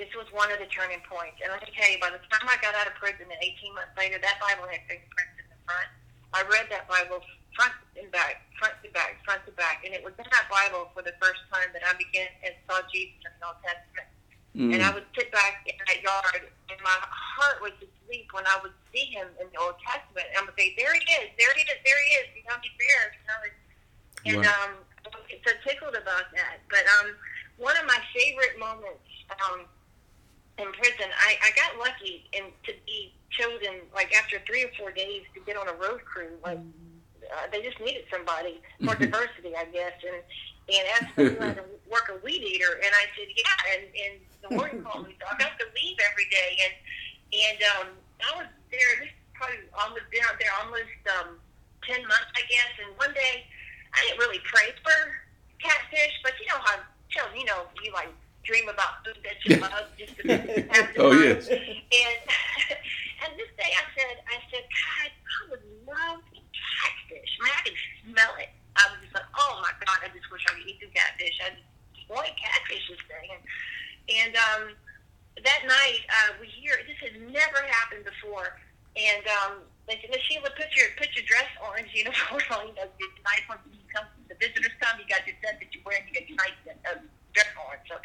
This was one of the turning points. And let me tell you, by the time I got out of prison, and 18 months later, that Bible had fingerprints in the front. I read that Bible front and back, front to back, front to back, and it was in that Bible for the first time that I began and saw Jesus in the Old Testament. And I Mm. would sit back in that yard, and my heart would just leap when I would see him in the Old Testament. And I would say, "There he is! There he is! There he is! You know, he's there!" You know, and Wow. um, I was so tickled about that. But um, one of my favorite moments um, in prison, I, I got lucky in to be chosen like after three or four days to get on a road crew. Like uh, they just needed somebody for diversity, I guess. And and asked me if I to work a weed eater, and I said yeah. And and the warden called me, so I got to leave every day. And and um, I was there. This is probably almost been out there almost um, ten months, I guess. And one day, I didn't really pray for catfish, but you know how children, you know, you like dream about food that you love just to Oh, time. yes. And and this day I said, I said, God, I would love catfish. I mean, I can smell it. I was just like, oh my God, I the catfish. I wanted catfish this day. And, um, that night, uh, we hear this has never happened before. And um, they said, Miss Sheila, put your put your dress orange uniform on. You know, it's nice when you come, the visitors come. You got your set that you're wearing. You got your nice uh, dress on. So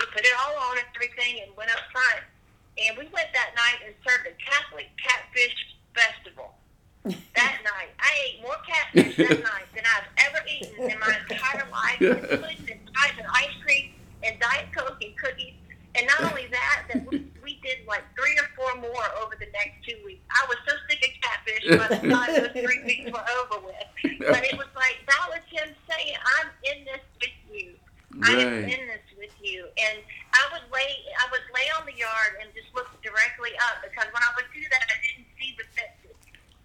we put it all on and everything, and went up front. And we went that night and served a Catholic catfish festival. That night, I ate more catfish that night than I've ever eaten in my entire life. And pudding and pies and ice cream and diet coke and cookies. And not only that, that we, we did like three or four more over the next two weeks. I was so sick of catfish by the time those three weeks were over with. But it was like that was him saying, "I'm in this with you. I am in this with you." And I would lay, I would lay on the yard and just look directly up because when I would do that, I didn't see the.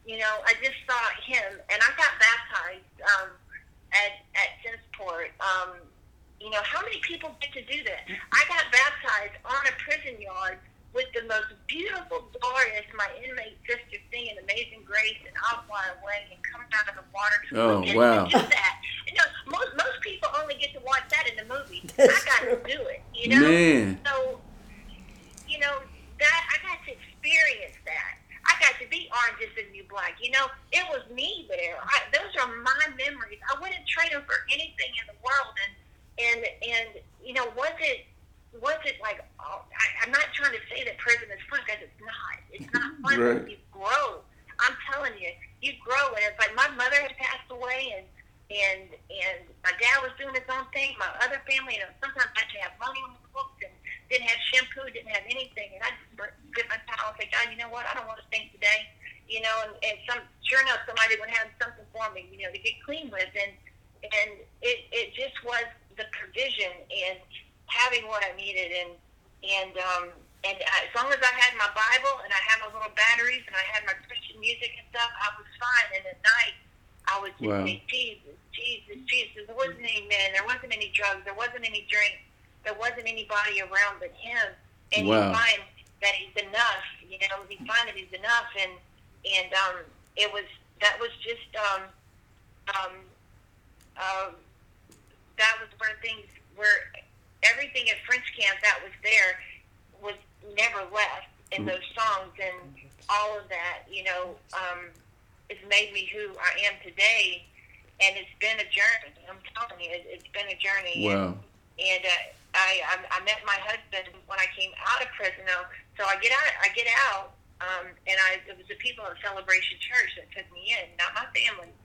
You know, I just saw him, and I got baptized um, at at Simmesport. Um, you know, how many people get to do that? I got baptized on a prison yard with the most beautiful, glorious, my inmate sister singing Amazing Grace and I'll Fly Away and coming out of the water. Oh, And wow. To do that. You know, most, most people only get to watch that in the movie. That's I got true. to do it, you know? Man. So, you know, that I got to experience that. Got to be orange is the new black. You know, it was me there. I, those are my memories. I wouldn't trade them for anything in the world. And and and you know, was it was it like? Oh, I, I'm not trying to say that prison is fun because it's not. It's not fun. Right. You grow. I'm telling you, you grow. And it's like my mother had passed away, and and and my dad was doing his own thing. My other family, you know, sometimes I didn't have money on the books and didn't have shampoo, didn't have anything, and I get my towel and say, God, you know what? I don't want to stink today, you know. And, and some, sure enough, somebody would have something for me, you know, to get clean with, and and it it just was the provision and having what I needed, and and um and as long as I had my Bible and I had my little batteries and I had my Christian music and stuff, I was fine. And at night, I would just Wow. say, Jesus, Jesus, Jesus. There wasn't any men, there wasn't any drugs, there wasn't any drink, there wasn't anybody around but Him. And Wow. you find that He's enough. You know, you find that He's enough, and and um, it was that was just um, um, um, that was where things where everything at French camp that was there was never left in those songs and all of that, you know, um, has made me who I am today. And it's been a journey. I'm telling you, it, it's been a journey. Wow. And uh, I, I I met my husband when I came out of prison. Though, so I get out. I get out, um, and I it was the people at Celebration Church that took me in, not my family.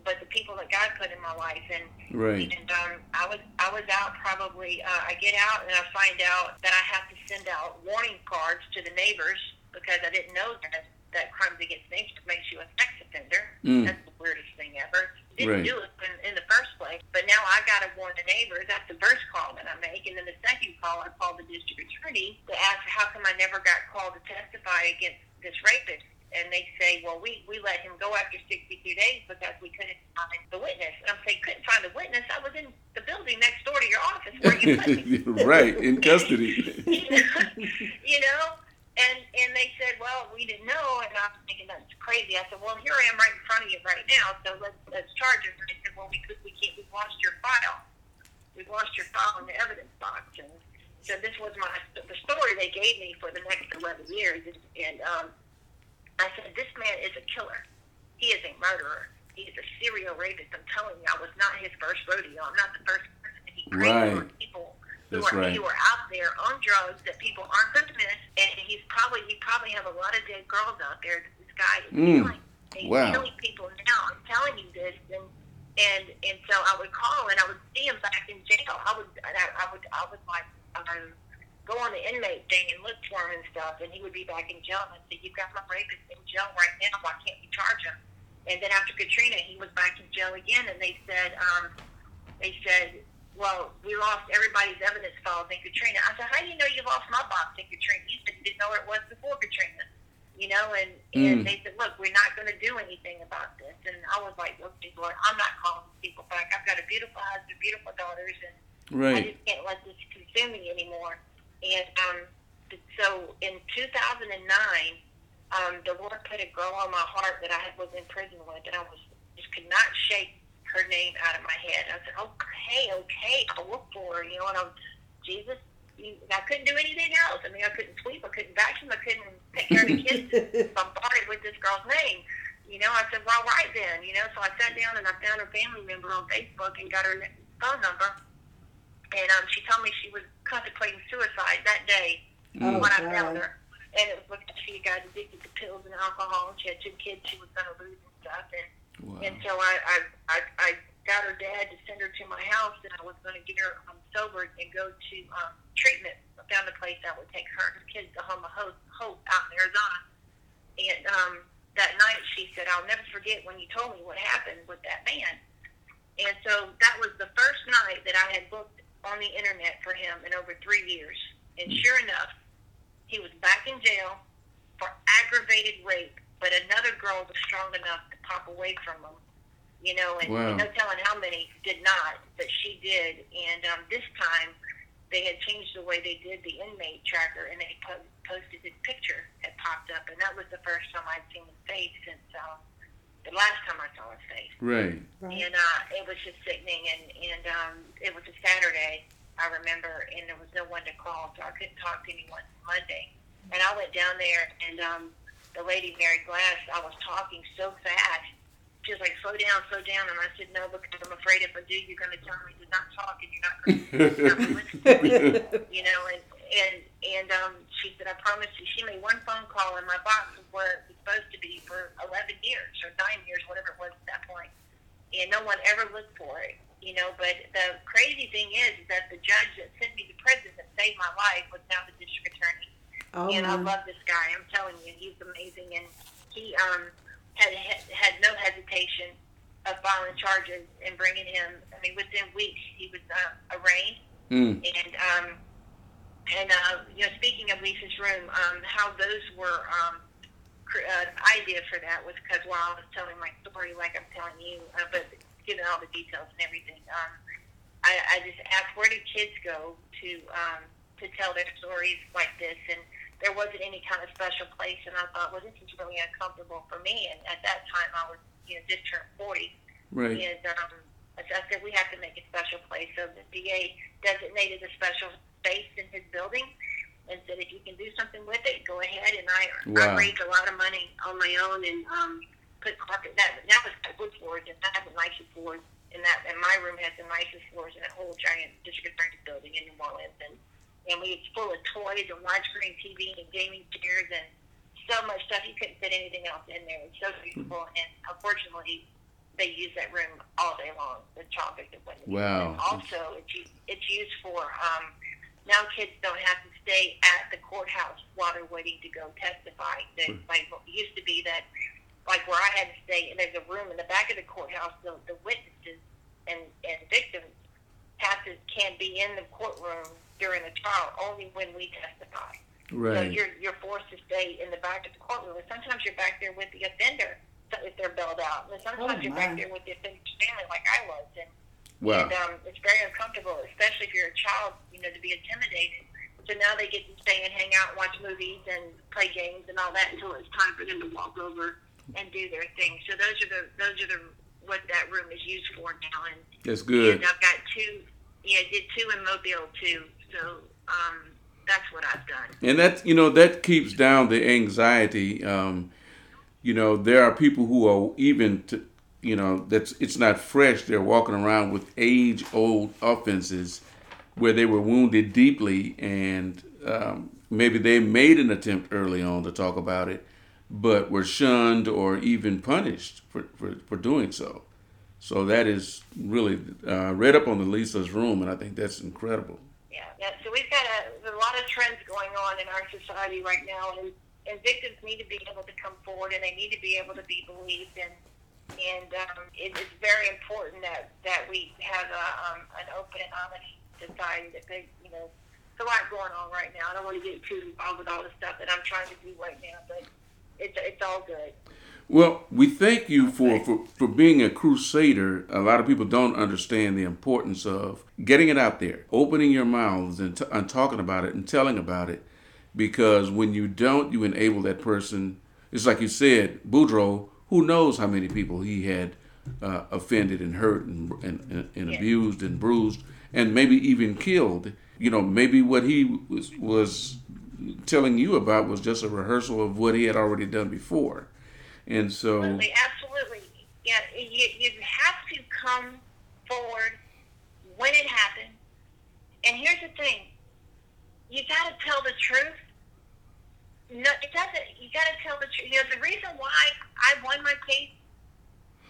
but the people that God put in my life. And Right. and um, I was I was out probably. Uh, I get out and I find out that I have to send out warning cards to the neighbors because I didn't know that that crimes against nature makes you a sex offender. Mm. That's the weirdest thing ever. Didn't Right. do it in, in the first place, but now I got to warn the neighbors. That's the first call that I make, and then the second call I call the district attorney to ask how come I never got called to testify against this rapist. And they say, well, we, we let him go after 62 days because we couldn't find the witness. And I'm saying, couldn't find the witness? I was in the building next door to your office where you put me. right. In custody. you know? And and they said, well, we didn't know, and I was thinking that's crazy. I said, well, here I am right in front of you right now, so let's let's charge him. And they said, well, we could, we can't, we've lost your file. We've lost your file in the evidence box, and so this was my the story they gave me for the next eleven years. And um, I said, this man is a killer. He is a murderer. He is a serial rapist. I'm telling you, I was not his first rodeo. I'm not the first person he Right. people who are right. who are out there on drugs that people aren't going to miss. And he's probably he probably have a lot of dead girls out there. that This guy is Mm. killing. He's Wow. killing people now. I'm telling you this, and and and so I would call and I would see him back in jail. I would I, I would I would like um, go on the inmate thing and look for him and stuff, and he would be back in jail. And I'd say, "You've got my rapist in jail right now. Why can't we charge him?" And then after Katrina, he was back in jail again, and they said, um, they said, "Well, we lost everybody's evidence files in Katrina." I said, "How do you know you lost my box in Katrina?" You said you didn't know where it was before Katrina. You know, and and Mm. they said, "Look, we're not going to do anything about this." And I was like, "Okay, Lord, I'm not calling people back. I've got a beautiful husband, beautiful daughters, and I just can't let this consume me anymore. And um, so in 2009, um, the Lord put a girl on my heart that I was in prison with, and I was just could not shake her name out of my head. I said, "Okay, okay, I'll look for her," you know. And I was, Jesus, you, I couldn't do anything else. I mean, I couldn't sweep, I couldn't vacuum, I couldn't take care of the kids. bombarded with this girl's name. You know, I said, well, right then, you know. So I sat down and I found her family member on Facebook and got her phone number. And um, she told me she was contemplating suicide that day Oh, when I found her. And it was because she got addicted to pills and alcohol, and she had two kids she was going to lose and stuff. And Wow. and so I, I, I, I got her dad to send her to my house, and I was going to get her um, sober and go to um, treatment. I found a place that would take her and her kids to Home of Hope, Hope out in Arizona. And um, that night she said, I'll never forget when you told me what happened with that man. And so that was the first night that I had booked on the internet for him in over three years. And sure enough, he was back in jail for aggravated rape, but another girl was strong enough to pop away from him. You know, and Wow. no telling how many did not, but she did. And um, this time, they had changed the way they did the inmate tracker, and they po- posted his picture had popped up, and that was the first time I'd seen his face since uh, the last time I saw his face Right. Right. and uh, it was just sickening. And and um, it was a Saturday, I remember, and there was no one to call, so I couldn't talk to anyone Monday. And I went down there, and um, the lady Mary Glass, I was talking so fast. She was like, "Slow down, slow down," and I said, "No, because I'm afraid if I do, you're going to tell me to not talk, and you're not going to listen to me." you know, and and and um, she said, I promise you. She made one phone call, and my box was where it was supposed to be for 11 years or nine years, whatever it was at that point, and no one ever looked for it. You know, but the crazy thing is, is that the judge that sent me to prison that saved my life was now the district attorney Oh, and I love this guy. I'm telling you, he's amazing, and he um had had no hesitation of filing charges and bringing him. I mean, within weeks he was uh, arraigned, Mm. and um and uh, you know, speaking of Lisa's room, um, how those were um. cr- Uh, idea for that was because while I was telling my story, like I'm telling you, uh, but giving all the details and everything, um, I, I just asked where did kids go to um, to tell their stories like this, and there wasn't any kind of special place. And I thought, well, this is really uncomfortable for me. And at that time, I was you know just turned 40, Right. and um, I said, we have to make a special place. So the DA designated a special space in his building. And said, if you can do something with it, go ahead. And I, Wow. I raised a lot of money on my own and um, put carpet. That that was wood floors, and I have the nicest floors. And that, and my room has the nicest floors in that whole giant district attorney building in New Orleans. And and we it's full of toys and widescreen TV and gaming chairs and so much stuff you couldn't fit anything else in there. It's so beautiful. And unfortunately, they use that room all day long. The child victim witness. Wow. And also, it's u- it's used for um, now kids don't have to stay at the courthouse while they're waiting to go testify. That Hmm. like it used to be that like where I had to stay, and there's a room in the back of the courthouse. The, the witnesses and and victims have to can be in the courtroom during the trial only when we testify. So Right. you're you're forced to stay in the back of the courtroom. And sometimes you're back there with the offender if they're bailed out. And sometimes Oh, you're back there with the offender's family, like I was. And, Wow. and um, it's very uncomfortable, especially if you're a child. You know, to be intimidated. So now they get to stay and hang out, and watch movies, and play games and all that until it's time for them to walk over and do their thing. So those are the those are the what that room is used for now. And That's good. and I've got two. Yeah, I did two in Mobile too. So um, that's what I've done. and that you know that keeps down the anxiety um, you know there are people who are even to, you know that's it's not fresh. They're walking around with age old offenses where they were wounded deeply and um, maybe they made an attempt early on to talk about it but were shunned or even punished for, for, for doing so. So that is really uh, read up on the lisa's room and i think that's incredible Yeah, yeah. So we've got a, a lot of trends going on in our society right now, and, and victims need to be able to come forward, and they need to be able to be believed, and and um, it, it's very important that that we have a, um, an open and honest society. That they, you know, there's a lot going on right now. I don't want to get too involved with all the stuff that I'm trying to do right now, but it's it's all good. Well, we thank you for, for, for being a crusader. A lot of people don't understand the importance of getting it out there, opening your mouths and, t- and talking about it and telling about it. Because when you don't, you enable that person. It's like you said, Boudreaux, who knows how many people he had uh, offended and hurt and, and, and, Yeah. abused and bruised and maybe even killed. You know, maybe what he was, was telling you about was just a rehearsal of what he had already done before. And so, Absolutely, absolutely. Yeah, you, you have to come forward when it happens. And here's the thing: you got to tell the truth. No, it doesn't. You got to tell the truth. You know, the reason why I won my case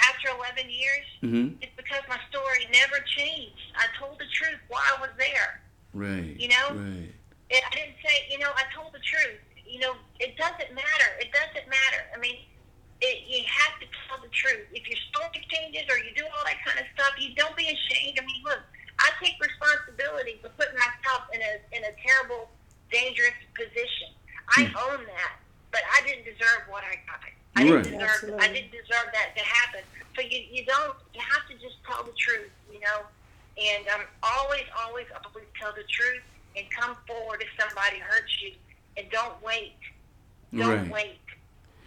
after 11 years mhm, is because my story never changed. I told the truth while I was there. right, You know? right, It, I didn't say, you know, I told the truth. You know, it doesn't matter. It doesn't matter. I mean, it, you have to tell the truth. If your story changes or you do all that kind of stuff, you don't be ashamed. I mean, look, I take responsibility for putting myself in a in a terrible, dangerous position. I own that, but I didn't deserve what I got. I didn't Right. deserve. Absolutely. I didn't deserve that to happen. So you you don't. You have to just tell the truth. You know, and um, always, always, always tell the truth and come forward if somebody hurts you, and don't wait. Don't Right. wait.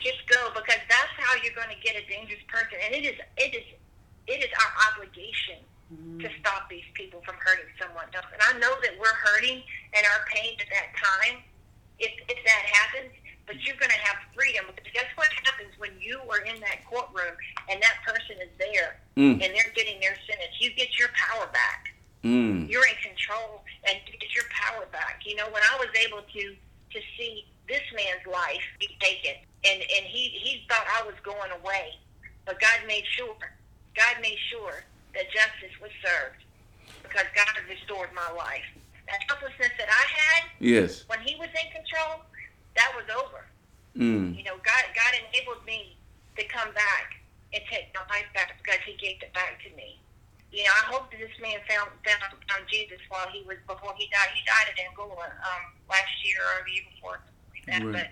Just go because that's how you're going to get a dangerous person, and it is it is it is our obligation to stop these people from hurting someone else. And I know that we're hurting and our pain at that time if if that happens. But you're going to have freedom because guess what happens when you are in that courtroom and that person is there Mm. and they're getting their sentence? You get your power back mm, you're in control and you get your power back. You know, when I was able to to see this man's life be taken, and and he he thought I was going away, but God made sure, God made sure that justice was served because God had restored my life. That helplessness that I had yes, when He was in control, that was over. mm, You know, God God enabled me to come back and take my life back because He gave it back to me. You know, I hope that this man found found, found Jesus while he was before he died. He died in Angola um, last year or the year before, that. Right. But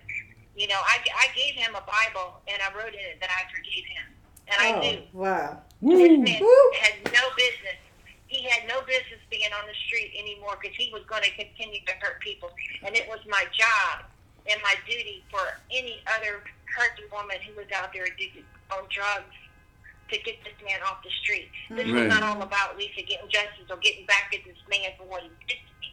you know, I, I gave him a Bible and I wrote in it that I forgave him, and I Oh, knew wow. this man Woo. had no business. He had no business being on the street anymore because he was going to continue to hurt people. And it was my job and my duty for any other hurting woman who was out there addicted on drugs to get this man off the street. This Right. was not all about Lisa getting justice or getting back at this man for what he did to me.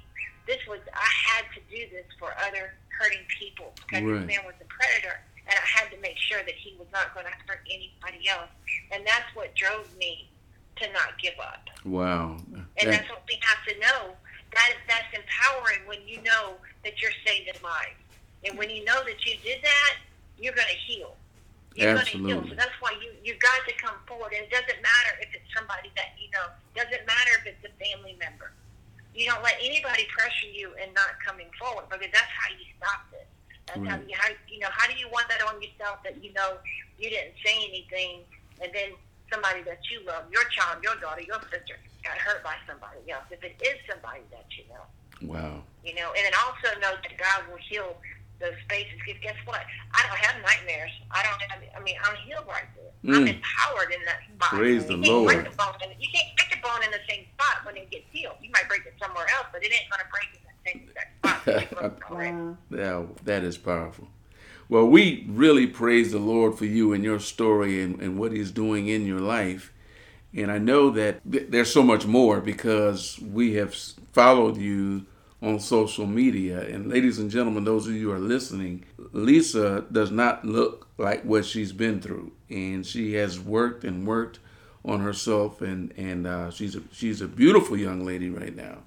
This was, I had to do this for other hurting people because Right. this man was a predator. And I had to make sure that he was not going to hurt anybody else. And that's what drove me to not give up. wow. And That- that's what we have to know. That is, that's empowering when you know that you're saving lives. And when you know that you did that, you're going to heal. You're Absolutely. Gonna heal. So that's why you you got to come forward. And it doesn't matter if it's somebody that you know. Doesn't matter if it's a family member. You don't let anybody pressure you in not coming forward because that's how you stop this. That's how you how you know how do you want that on yourself that you know you didn't say anything and then somebody that you love, your child, your daughter, your sister, got hurt by somebody else. If it is somebody that you know Wow. you know, and then also know that God will heal those spaces. Because guess what? I don't have nightmares. I don't have. I mean, I'm healed right there. I'm Mm. empowered in that spot. Praise you the can't Lord. Break the bone in, you can't break the bone in the same spot when it gets healed. You might break it somewhere else, but it ain't gonna break in that same exact spot. that it. Wow. That, that is powerful. Well, we really praise the Lord for you and your story and, and what He's doing in your life. And I know that th- there's so much more because we have followed you on social media. And ladies and gentlemen, those of you who are listening, Lisa does not look like what she's been through. And she has worked and worked on herself. And, and uh, she's, a, she's a beautiful young lady right now.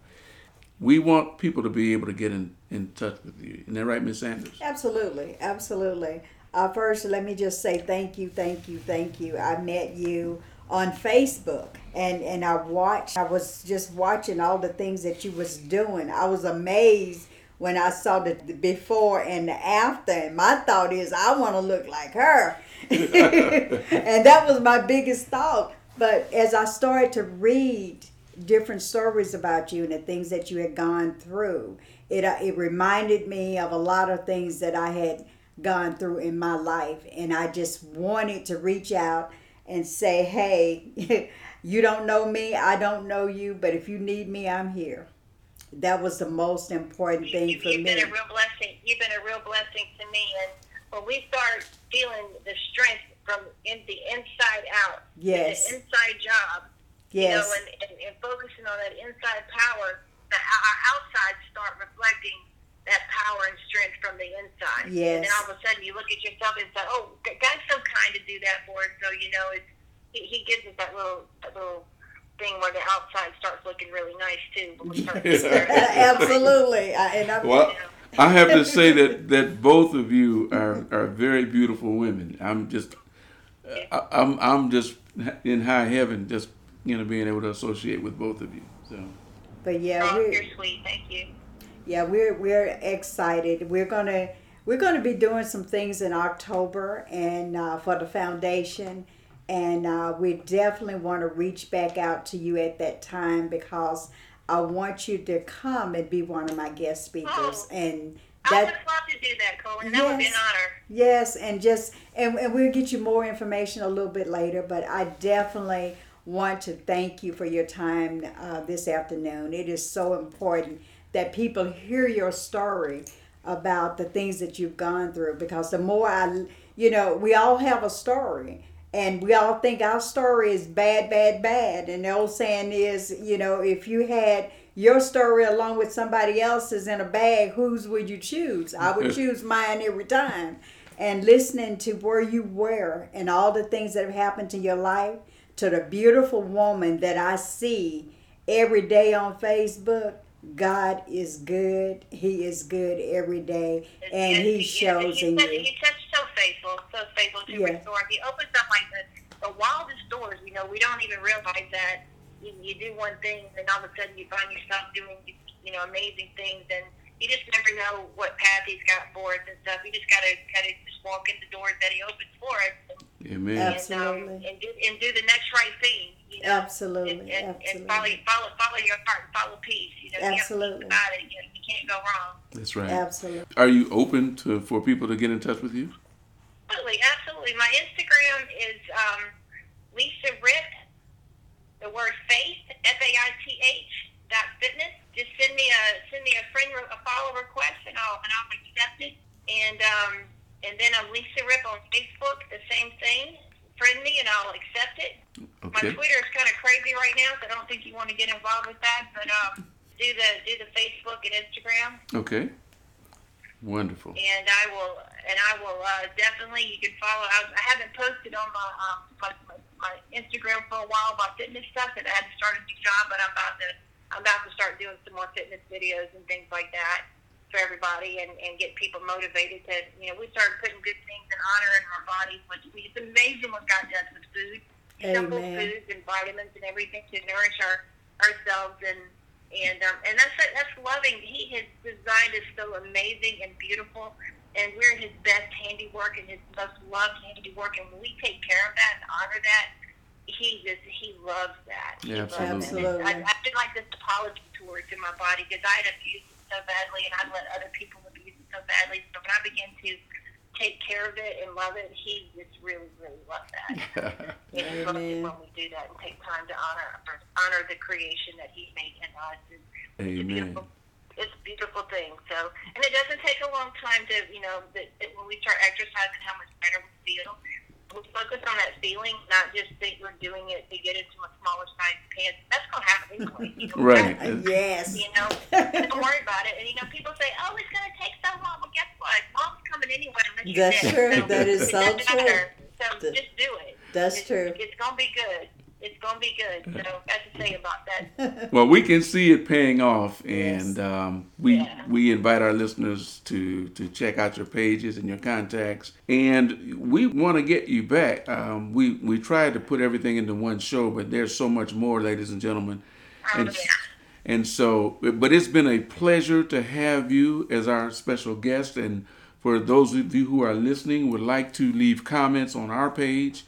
We want people to be able to get in, in touch with you. Isn't that right, Miss Sanders? Absolutely, absolutely. Uh, first, let me just say thank you, thank you, thank you. I met you on Facebook, and and I watched. I was just watching all the things that you was doing. I was amazed when I saw the, before and the after. And my thought is, I want to look like her, and that was my biggest thought. But as I started to read different stories about you and the things that you had gone through, it uh, it reminded me of a lot of things that I had gone through in my life, and I just wanted to reach out and say, "Hey, you don't know me, I don't know you, but if you need me, I'm here." That was the most important thing you, for you've me. been a real blessing. You've been a real blessing to me, and when we start feeling the strength from in the inside out, Yes. the inside job, Yes. you know, and, and, and focusing on that inside power, that our outside start reflecting that power and strength from the inside. Yes. And then all of a sudden you look at yourself and say, oh, God's so kind to do that for us. So, you know, it's, he, he gives us that little, that little thing where the outside starts looking really nice too. When we start Absolutely, I, and I, Well, I have to say that, that both of you are, are very beautiful women. I'm just, I, I'm I'm just in high heaven, just you know, being able to associate with both of you. So but yeah, Oh, you're sweet. Thank you. Yeah we're we're excited. We're gonna we're gonna be doing some things in October and uh, for the foundation, and uh, we definitely want to reach back out to you at that time because I want you to come and be one of my guest speakers Oh. and. I That, would love to do that, Colin. That would be an honor. Yes, and just and, and we'll get you more information a little bit later. But I definitely want to thank you for your time uh, this afternoon. It is so important that people hear your story about the things that you've gone through because the more I, you know, we all have a story. And we all think our story is bad, bad, bad. And the old saying is, you know, if you had your story along with somebody else's in a bag, whose would you choose? I would choose mine every time. And listening to where you were and all the things that have happened to your life, to the beautiful woman that I see every day on Facebook, God is good. He is good every day, and Yes, He yes, shows in you. He's such so faithful, so faithful to Yeah. restore. He opens up like the, the wildest doors. You know, we don't even realize that you, you do one thing, and all of a sudden you find yourself doing, you know, amazing things, and you just never know what path He's got for us and stuff. You just gotta gotta just walk in the doors that He opens for us, and, Amen. Absolutely. and, um, and do and do the next right thing. You know, Absolutely, and, and, absolutely. and follow follow follow your heart, follow peace. You know, Absolutely. You, have to about it. You, know, you can't go wrong. That's right. Absolutely. Are you open to for people to get in touch with you? Absolutely, absolutely. My Instagram is um, Lisa Ripp, the word faith, F A I T H dot fitness. Just send me a send me a friend a follow request and I'll and I'll accept it. And um, and then I'm Lisa Ripp on Facebook, the same thing. Friend me and I'll accept it. Okay. My Twitter is kind of crazy right now, so I don't think you want to get involved with that. But um, do the do the Facebook and Instagram. Okay. Wonderful. and I will and I will uh, definitely you can follow. I, I haven't posted on my, um, my my my Instagram for a while about fitness stuff, and I had to start a new job, but I'm about to I'm about to start doing some more fitness videos and things like that. For everybody and, and get people motivated to, you know, we started putting good things and honor in our bodies, which we, it's amazing what God does with food, simple foods and vitamins and everything to nourish our ourselves and and um, and that's that's loving. He has designed us so amazing and beautiful, and we're his best handiwork and his most loved handiwork. And when we take care of that and honor that, he just he loves that. He Yeah, loves absolutely. it. And I, Absolutely. I feel like this apology towards in my body because I had abused it so badly, and I let other people abuse it so badly. So when I began to take care of it and love it, he just really, really loved that. He just loves it Amen. when we do that and take time to honor honor the creation that he made in us. And It's a beautiful, it's a beautiful thing. So, and it doesn't take a long time to, you know, that, that when we start exercising, how much better we feel. We focus on that feeling, not just think we're doing it to get into a smaller size pants. That's gonna happen anyway. You know, Right. Uh, yes. You know, don't worry about it. And you know, people say, "Oh, it's gonna take so long." Well, guess what? Mom's coming anyway. Unless you're That's dead. true. So That is so true. matter. So That- just do it. That's It's- true. It's gonna be good. It's gonna be good. So that's to say about that. Well, we can see it paying off, and Yes. um, we Yeah. we invite our listeners to to check out your pages and your contacts, and we want to get you back. Um, we we tried to put everything into one show, but there's so much more, ladies and gentlemen, Oh, and yeah. and so, but it's been a pleasure to have you as our special guest, and for those of you who are listening, would like to leave comments on our page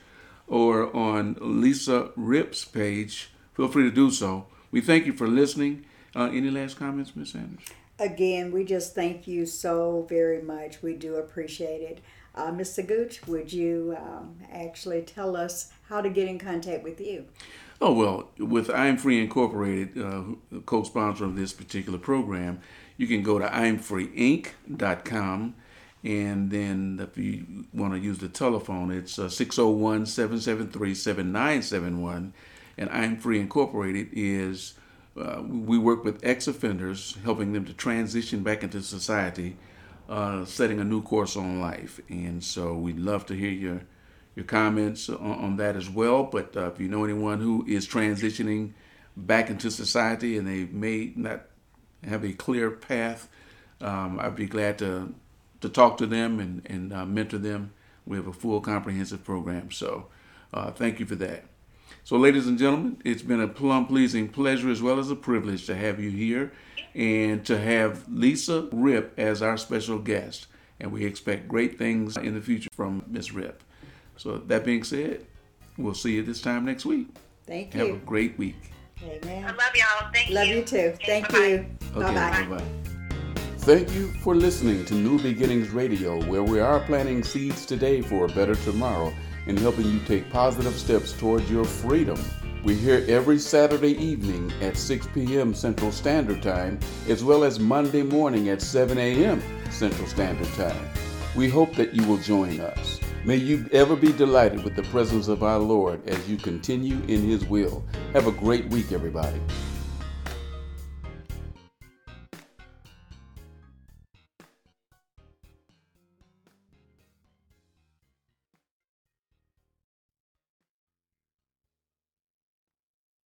or on Lisa Ripp's page, feel free to do so. We thank you for listening. Uh, any last comments, Miss Sanders? Again, we just thank you so very much. We do appreciate it. Uh, Mr. Gooch, would you um, actually tell us how to get in contact with you? Oh, well, with I'm Free Incorporated, uh, co sponsor of this particular program, you can go to I'mFreeInc.com. And then if you want to use the telephone, it's uh, 601 773 7971. And I'm Free Incorporated is uh, we work with ex offenders, helping them to transition back into society, uh, setting a new course on life. And so we'd love to hear your your comments on, on that as well. But uh, if you know anyone who is transitioning back into society and they may not have a clear path, um, I'd be glad to to talk to them and, and uh, mentor them. We have a full comprehensive program. So uh, thank you for that. So, ladies and gentlemen, it's been a plum pleasing pleasure as well as a privilege to have you here and to have Lisa Ripp as our special guest. And we expect great things in the future from Miss Ripp. So, that being said, we'll see you this time next week. Thank you. Have a great week. Amen. I love y'all. Thank Love you. Love you too. Okay, Thank bye-bye. you. Okay, Bye bye. bye. Thank you for listening to New Beginnings Radio, where we are planting seeds today for a better tomorrow and helping you take positive steps towards your freedom. We're here every Saturday evening at 6 p.m. Central Standard Time, as well as Monday morning at 7 a.m. Central Standard Time. We hope that you will join us. May you ever be delighted with the presence of our Lord as you continue in His will. Have a great week, everybody.